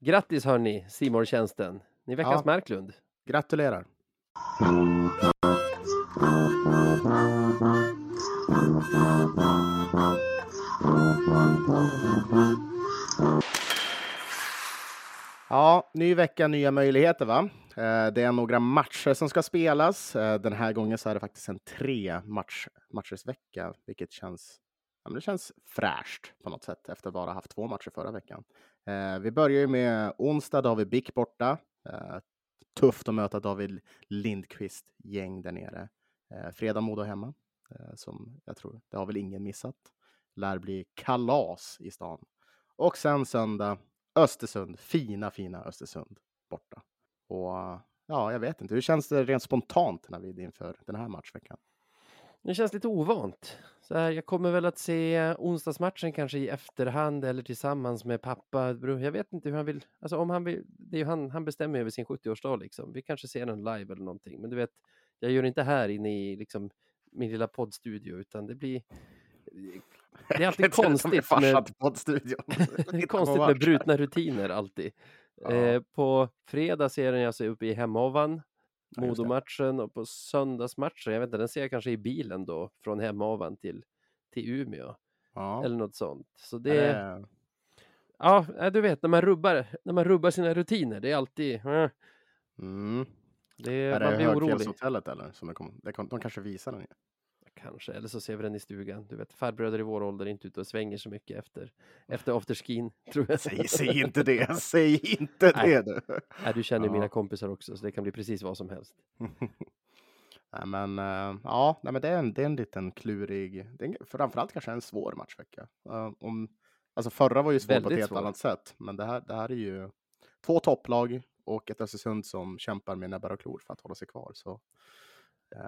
Grattis hörni, simor tjänsten Ni är veckans Ja. Marklund. Gratulerar! Ja, ny vecka, nya möjligheter va? Eh, det är några matcher som ska spelas. Eh, den här gången så är det faktiskt en tre match, matchers vecka, vilket känns, ja, men det känns fräscht på något sätt efter att bara haft två matcher förra veckan. Eh, vi börjar ju med onsdag, då har vi BIK borta. Tufft att möta David Lindqvist gäng där nere. Fredag Modo hemma, som jag tror, det har väl ingen missat. Lär bli kalas i stan. Och sen söndag Östersund, fina, fina Östersund borta. Och ja, jag vet inte, hur känns det rent spontant när vi är inför den här matchveckan? Det känns lite ovant. Så här, jag kommer väl att se onsdagsmatchen kanske i efterhand eller tillsammans med pappa. Jag vet inte hur han vill. Alltså om han vill. Det är ju han, han bestämmer över sin 70-årsdag liksom. Vi kanske ser den live eller någonting. Men du vet, jag gör inte här inne i liksom min lilla poddstudio utan det blir. Det är alltid konstigt med, Farsan till poddstudion. det är konstigt med brutna rutiner alltid. Ja. Eh, på fredag ser den jag sig uppe i Hemavan. Ja. Modomatchen och på söndagsmatchen, jag vet inte, den ser jag kanske i bilen då från Hemavan till, till Umeå Ja. eller något sånt. Så det, det- ja, du vet när man rubbar, när man rubbar sina rutiner, det är alltid, eh, Mm. det, Är man det blir orolig. Högfjällshotellet eller? Som det kom, det kom, de kanske visar den. Kanske, eller så ser vi den i stugan. Du vet, farbröder i vår ålder är inte ute och svänger så mycket efter, efter afterskin, tror jag. Säg, säg inte det, säg inte Nej. det du. Nej, du känner Ja. mina kompisar också, så det kan bli precis vad som helst. nej, men eh, ja, nej, men det är en, det är en liten klurig, det är en, framförallt kanske en svår matchvecka. Eh, om, alltså förra var ju svår på ett helt svår. annat sätt, men det här, det här är ju två topplag och ett Östersund som kämpar med näbbar och klor för att hålla sig kvar. Så,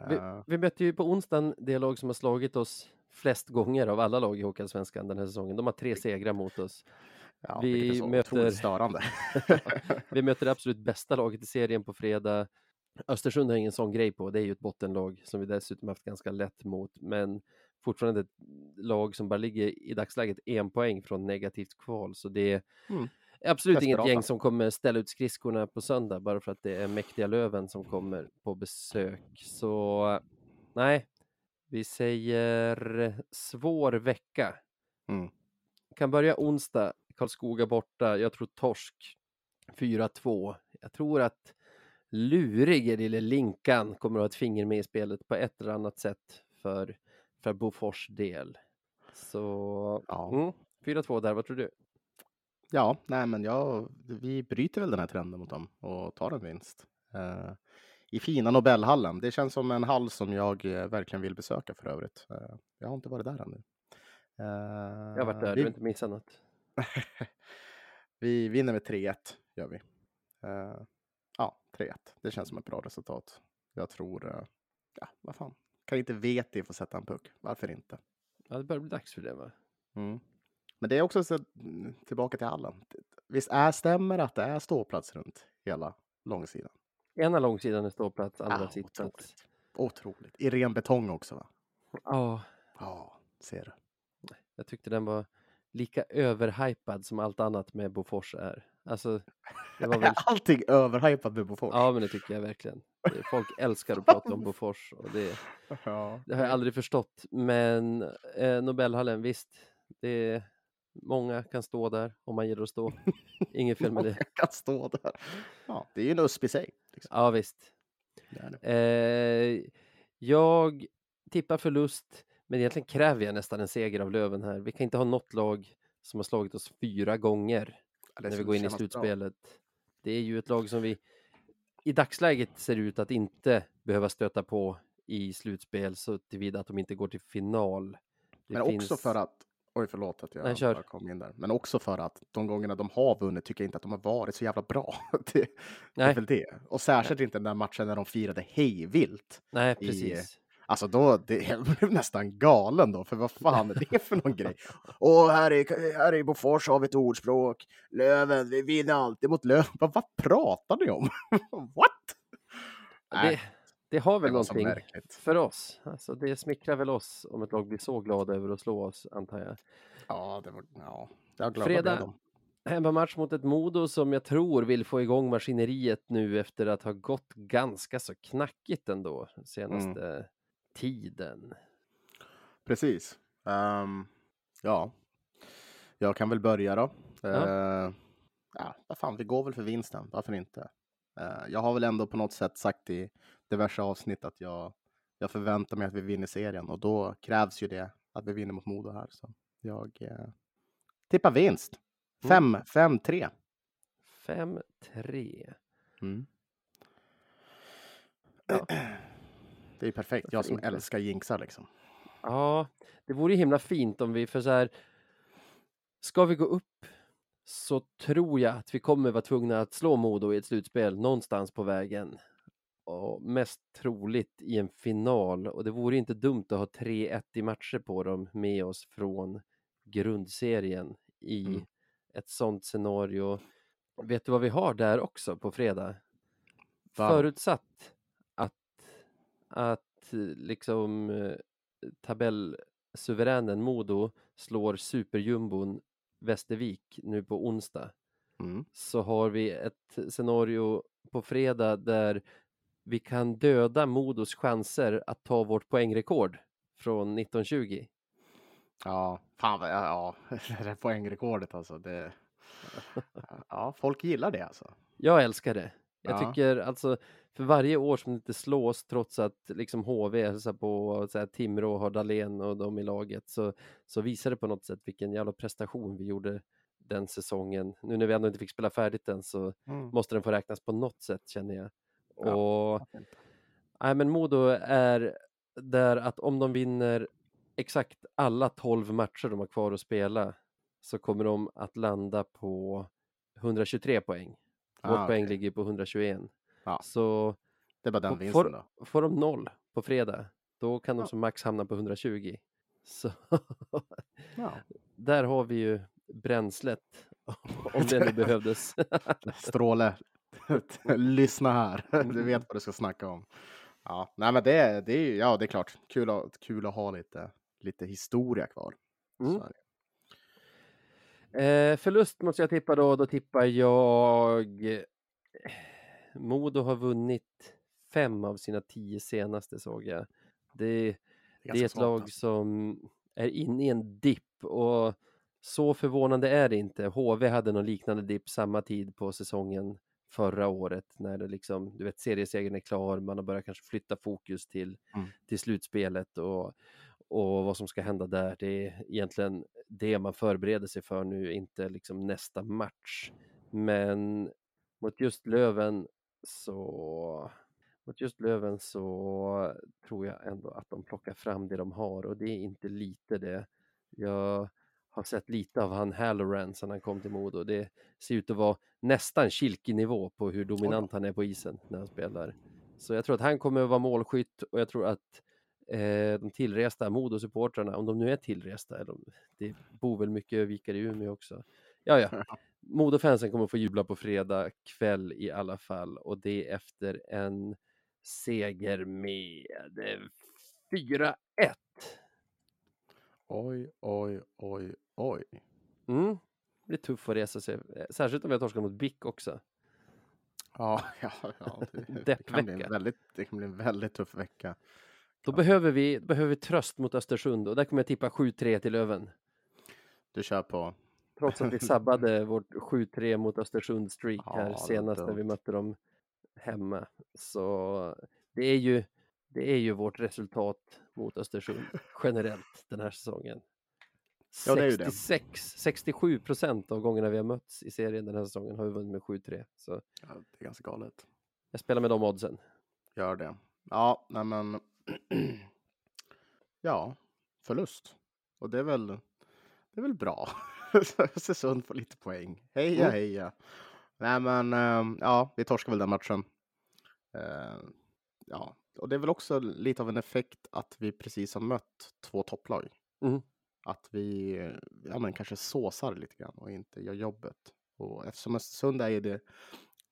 Vi, eh, vi mötte ju på onsdagen det lag som har slagit oss flest gånger av alla lag i Hockeyallsvenskan den här säsongen. De har tre segrar mot oss. ja, vi möter- störande. Vi möter det absolut bästa laget i serien på fredag. Östersund har ingen sån grej på. Det är ju ett bottenlag som vi dessutom haft ganska lätt mot, men fortfarande ett lag som bara ligger i dagsläget en poäng från negativt kval. Så det Mm. Absolut inget gäng som kommer ställa ut skridskorna på söndag bara för att det är mäktiga Löven som kommer på besök. Så nej, vi säger svår vecka. Mm. Kan börja onsdag, Karlskoga borta. Jag tror torsk 4-2. Jag tror att lurige lille Linkan kommer att ha ett finger med i spelet på ett eller annat sätt för, för Bofors del. Så Ja. mm, 4-2 där, vad tror du? Ja, nej, men jag, vi bryter väl den här trenden mot dem och tar en vinst. Eh, I fina Nobelhallen. Det känns som en hall som jag eh, verkligen vill besöka för övrigt. Eh, jag har inte varit där ännu. Eh, Jag har varit där, du vi, har inte missat något. vi vinner med 3-1, gör vi. Eh, ja, 3-1. Det känns som ett bra resultat. Jag tror, eh, ja, vad fan. Kan inte VT få sätta en puck? Varför inte? Ja, det börjar bli dags för det va? Mm. Men det är också så, mm, tillbaka till hallen. Visst är, stämmer att det är ståplats runt hela långsidan? Ena långsidan är ståplats, andra Ja, sittplats. otroligt. Otroligt. I ren betong också va? Ja, Ja, ser du. jag tyckte den var lika överhypad som allt annat med Bofors är. Alltså, det var väl... Allting överhypat med Bofors. Ja, men det tycker jag verkligen. Folk älskar att prata om Bofors och det, Ja. det har jag aldrig förstått. Men eh, Nobelhallen, visst, det, Många kan stå där om man gillar att stå. Inget fel med det. Kan stå där. Ja, det är ju en USP i sig. Liksom. Ja, visst. Det det. Eh, jag tippar förlust, men egentligen kräver jag nästan en seger av Löven här. Vi kan inte ha något lag som har slagit oss fyra gånger Ja, när vi går in i kännas bra. slutspelet. Det är ju ett lag som vi i dagsläget ser ut att inte behöva stöta på i slutspel så tillvida att de inte går till final. Det Men finns- också för att, oj förlåt att jag Nej, kör. kom in där, men också för att de gångerna de har vunnit tycker jag inte att de har varit så jävla bra. det, det Nej. är väl det. Och särskilt inte den där matchen när de firade hejvilt. Nej, i- precis. Alltså då, det, jag blev nästan galen då, för vad fan är det för någon grej? Och här i, här i Bofors har vi ett ordspråk. Löven, vi vinner alltid mot Löven. Vad, vad pratar ni om? What? Nej, Det, det har väl det var någonting för oss. Alltså, det smickrar väl oss om ett lag blir så glada över att slå oss, antar jag. Ja, det var, ja. Jag glömde Fredag. det då. Hemmamatch mot ett Modo som jag tror vill få igång maskineriet nu efter att ha gått ganska så knackigt ändå senaste Mm. tiden. Precis. Ehm, ja, jag kan väl börja då. Ja. Eh, ja, vad fan, vi går väl för vinsten. Varför inte? Eh, jag har väl ändå på något sätt sagt i diverse avsnitt att jag, jag förväntar mig att vi vinner serien och då krävs ju det att vi vinner mot Modo här. Så jag eh, tippar vinst. Mm. 5-5-3. 5-3. Mm. Det är perfekt. Jag som älskar jinxar liksom. Ja, det vore himla fint om vi, för så här, ska vi gå upp så tror jag att vi kommer vara tvungna att slå Modo i ett slutspel någonstans på vägen. Och mest troligt i en final och det vore inte dumt att ha 3-1 i matcher på dem med oss från grundserien i Mm. ett sånt scenario. Vet du vad vi har där också på fredag? Va? Förutsatt att, att liksom eh, tabellsuveränen Modo slår superjumbon Västervik nu på onsdag Mm. så har vi ett scenario på fredag där vi kan döda Modos chanser att ta vårt poängrekord från 1920. Ja, fan vad, ja, det där poängrekordet alltså. Det, ja, folk gillar det alltså. Jag älskar det. Jag Ja. tycker alltså för varje år som det inte slås trots att liksom HV hälsar på så här, Timrå har Dahlén och de i laget så, så visar det på något sätt vilken jävla prestation vi gjorde den säsongen. Nu när vi ändå inte fick spela färdigt den så måste den få räknas på något sätt känner jag. Ja, Och nej, men Modo är där att om de vinner exakt alla 12 matcher de har kvar att spela så kommer de att landa på 123 poäng. Vårt Ah, poäng ligger på 121. Ja. Så Det bara den vinsten får, då. får de noll på fredag, då kan de Ja. som max hamna på 120. Så där har vi ju bränslet om det nu behövdes. Stråle, lyssna här. Du vet vad du ska snacka om. Ja, nej men det, det är ju, ja det är klart. Kul att, kul att ha lite, lite historia kvar. Mm. Är det. Eh, förlust måste jag tippa då. Då tippar jag... eh, Modo har vunnit fem av sina tio senaste såg jag. Det, det är ganska ett svagt, lag alltså. som är inne i en dipp och så förvånande är det inte. HV hade någon liknande dipp samma tid på säsongen förra året när det liksom, du vet, seriesegern är klar, man har börjat kanske flytta fokus till, Mm. till slutspelet och, och vad som ska hända där. Det är egentligen det man förbereder sig för nu, inte liksom nästa match. Men mot just Löven så mot just Löven så tror jag ändå att de plockar fram det de har och det är inte lite det. Jag har sett lite av han Halloran sedan han kom till Modo. Det ser ut att vara nästan Kilke-nivå på hur dominant han är på isen när han spelar. Så jag tror att han kommer att vara målskytt och jag tror att eh, de tillresta Modo-supportrarna, om de nu är tillresta, eller det bor väl mycket övikare i Umeå också. Ja, ja. Modo-fansen kommer att få jubla på fredag kväll i alla fall och det efter en seger med eh, 4-1. Oj, oj, oj, oj. Mm. Det blir tufft att resa sig, eh, särskilt om vi har torskat mot BIK också. Ja, ja, ja det, det, kan bli en väldigt, det kan bli en väldigt tuff vecka. Då Ja. behöver vi, behöver vi tröst mot Östersund och där kommer jag tippa 7-3 till Löven. Du kör på Trots att vi sabbade vårt 7-3 mot Östersund streak Ja, här senast när vi mötte dem hemma. Så det är ju, det är ju vårt resultat mot Östersund generellt den här säsongen. Ja, det är ju det. 66, 67 procent av gångerna vi har mötts i serien den här säsongen har vi vunnit med 7-3. Så Ja, det är ganska galet. jag spelar med de oddsen. Gör det. Ja, nej men. ja, förlust. Och det är väl, det är väl bra. Östersund får lite poäng. Heja, Mm. heja. Nej men, ehm, ja, vi torskar väl den matchen. Eh, ja, och det är väl också lite av en effekt att vi precis har mött två topplag. Mm. Att vi, ja men kanske såsar lite grann och inte gör jobbet. Och eftersom Östersund är i det,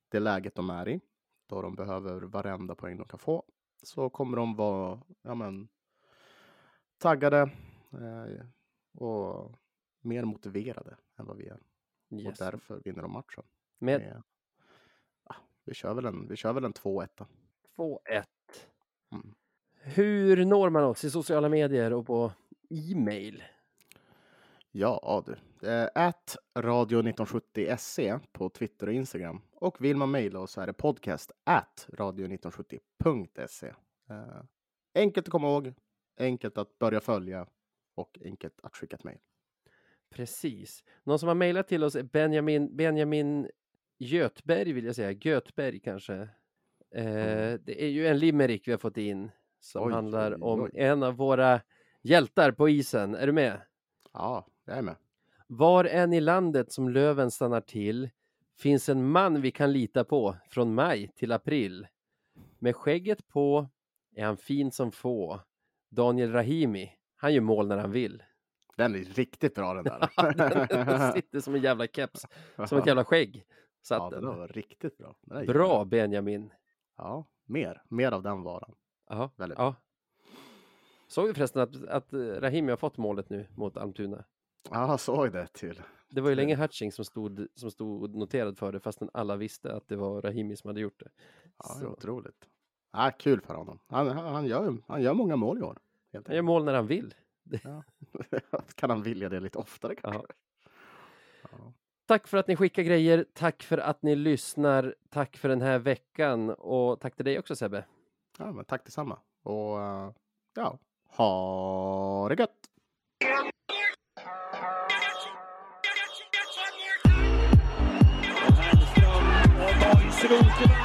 det läget de är i, då de behöver varenda poäng de kan få, så kommer de vara, ja men, taggade eh, och mer motiverade än vad vi är. Och Yes. därför vinner de matchen. Med Med, ja, vi kör väl en, vi kör väl en 2-1. 2-1. Mm. Hur når man oss i sociala medier och på e-mail? Ja du. At radio1970se på Twitter och Instagram. Och vill man mejla oss så är det podcast at radio1970.se. Eh, enkelt att komma ihåg, enkelt att börja följa och enkelt att skicka ett mejl. Precis. Någon som har mejlat till oss är Benjamin, Benjamin Götberg vill jag säga. Götberg kanske. Eh, Mm. Det är ju en limerick vi har fått in som Oj, handlar om oj. en av våra hjältar på isen. Är du med? Ja, jag är med. Var än i landet som löven stannar till finns en man vi kan lita på från maj till april. Med skägget på är han fin som få. Daniel Rahimi, han gör mål när han vill. Den är riktigt bra den där. Den sitter som en jävla keps, som ett jävla skägg. ja, Satt den den. var riktigt bra. Bra Benjamin. Ja, mer. Mer av den varan. Aha, Väldigt ja. Såg vi förresten att, att Rahimi har fått målet nu mot Almtuna? Ja, jag såg det till. Det var ju länge Hutching som stod, som stod noterad för det fastän alla visste att det var Rahimi som hade gjort det. Ja, det är otroligt. Ja, kul för honom. Han, han, gör, han gör många mål i år. Han gör mål när han vill. kan han vilja det lite oftare kanske? Ja. Ja. Tack för att ni skickar grejer. Tack för att ni lyssnar. Tack för den här veckan och tack till dig också Sebbe. ja, men tack detsamma. Och eh, ja, ha det gött! Och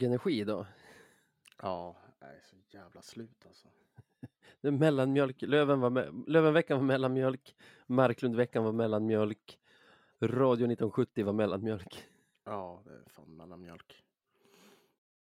Låg energi då. Ja, jag är så jävla slut alltså. Det mellanmjölk. Löven var me- Lövenveckan var mellanmjölk. Marklundveckan var mellanmjölk. Radio 1970 var mellanmjölk. Ja, det är fan mellanmjölk.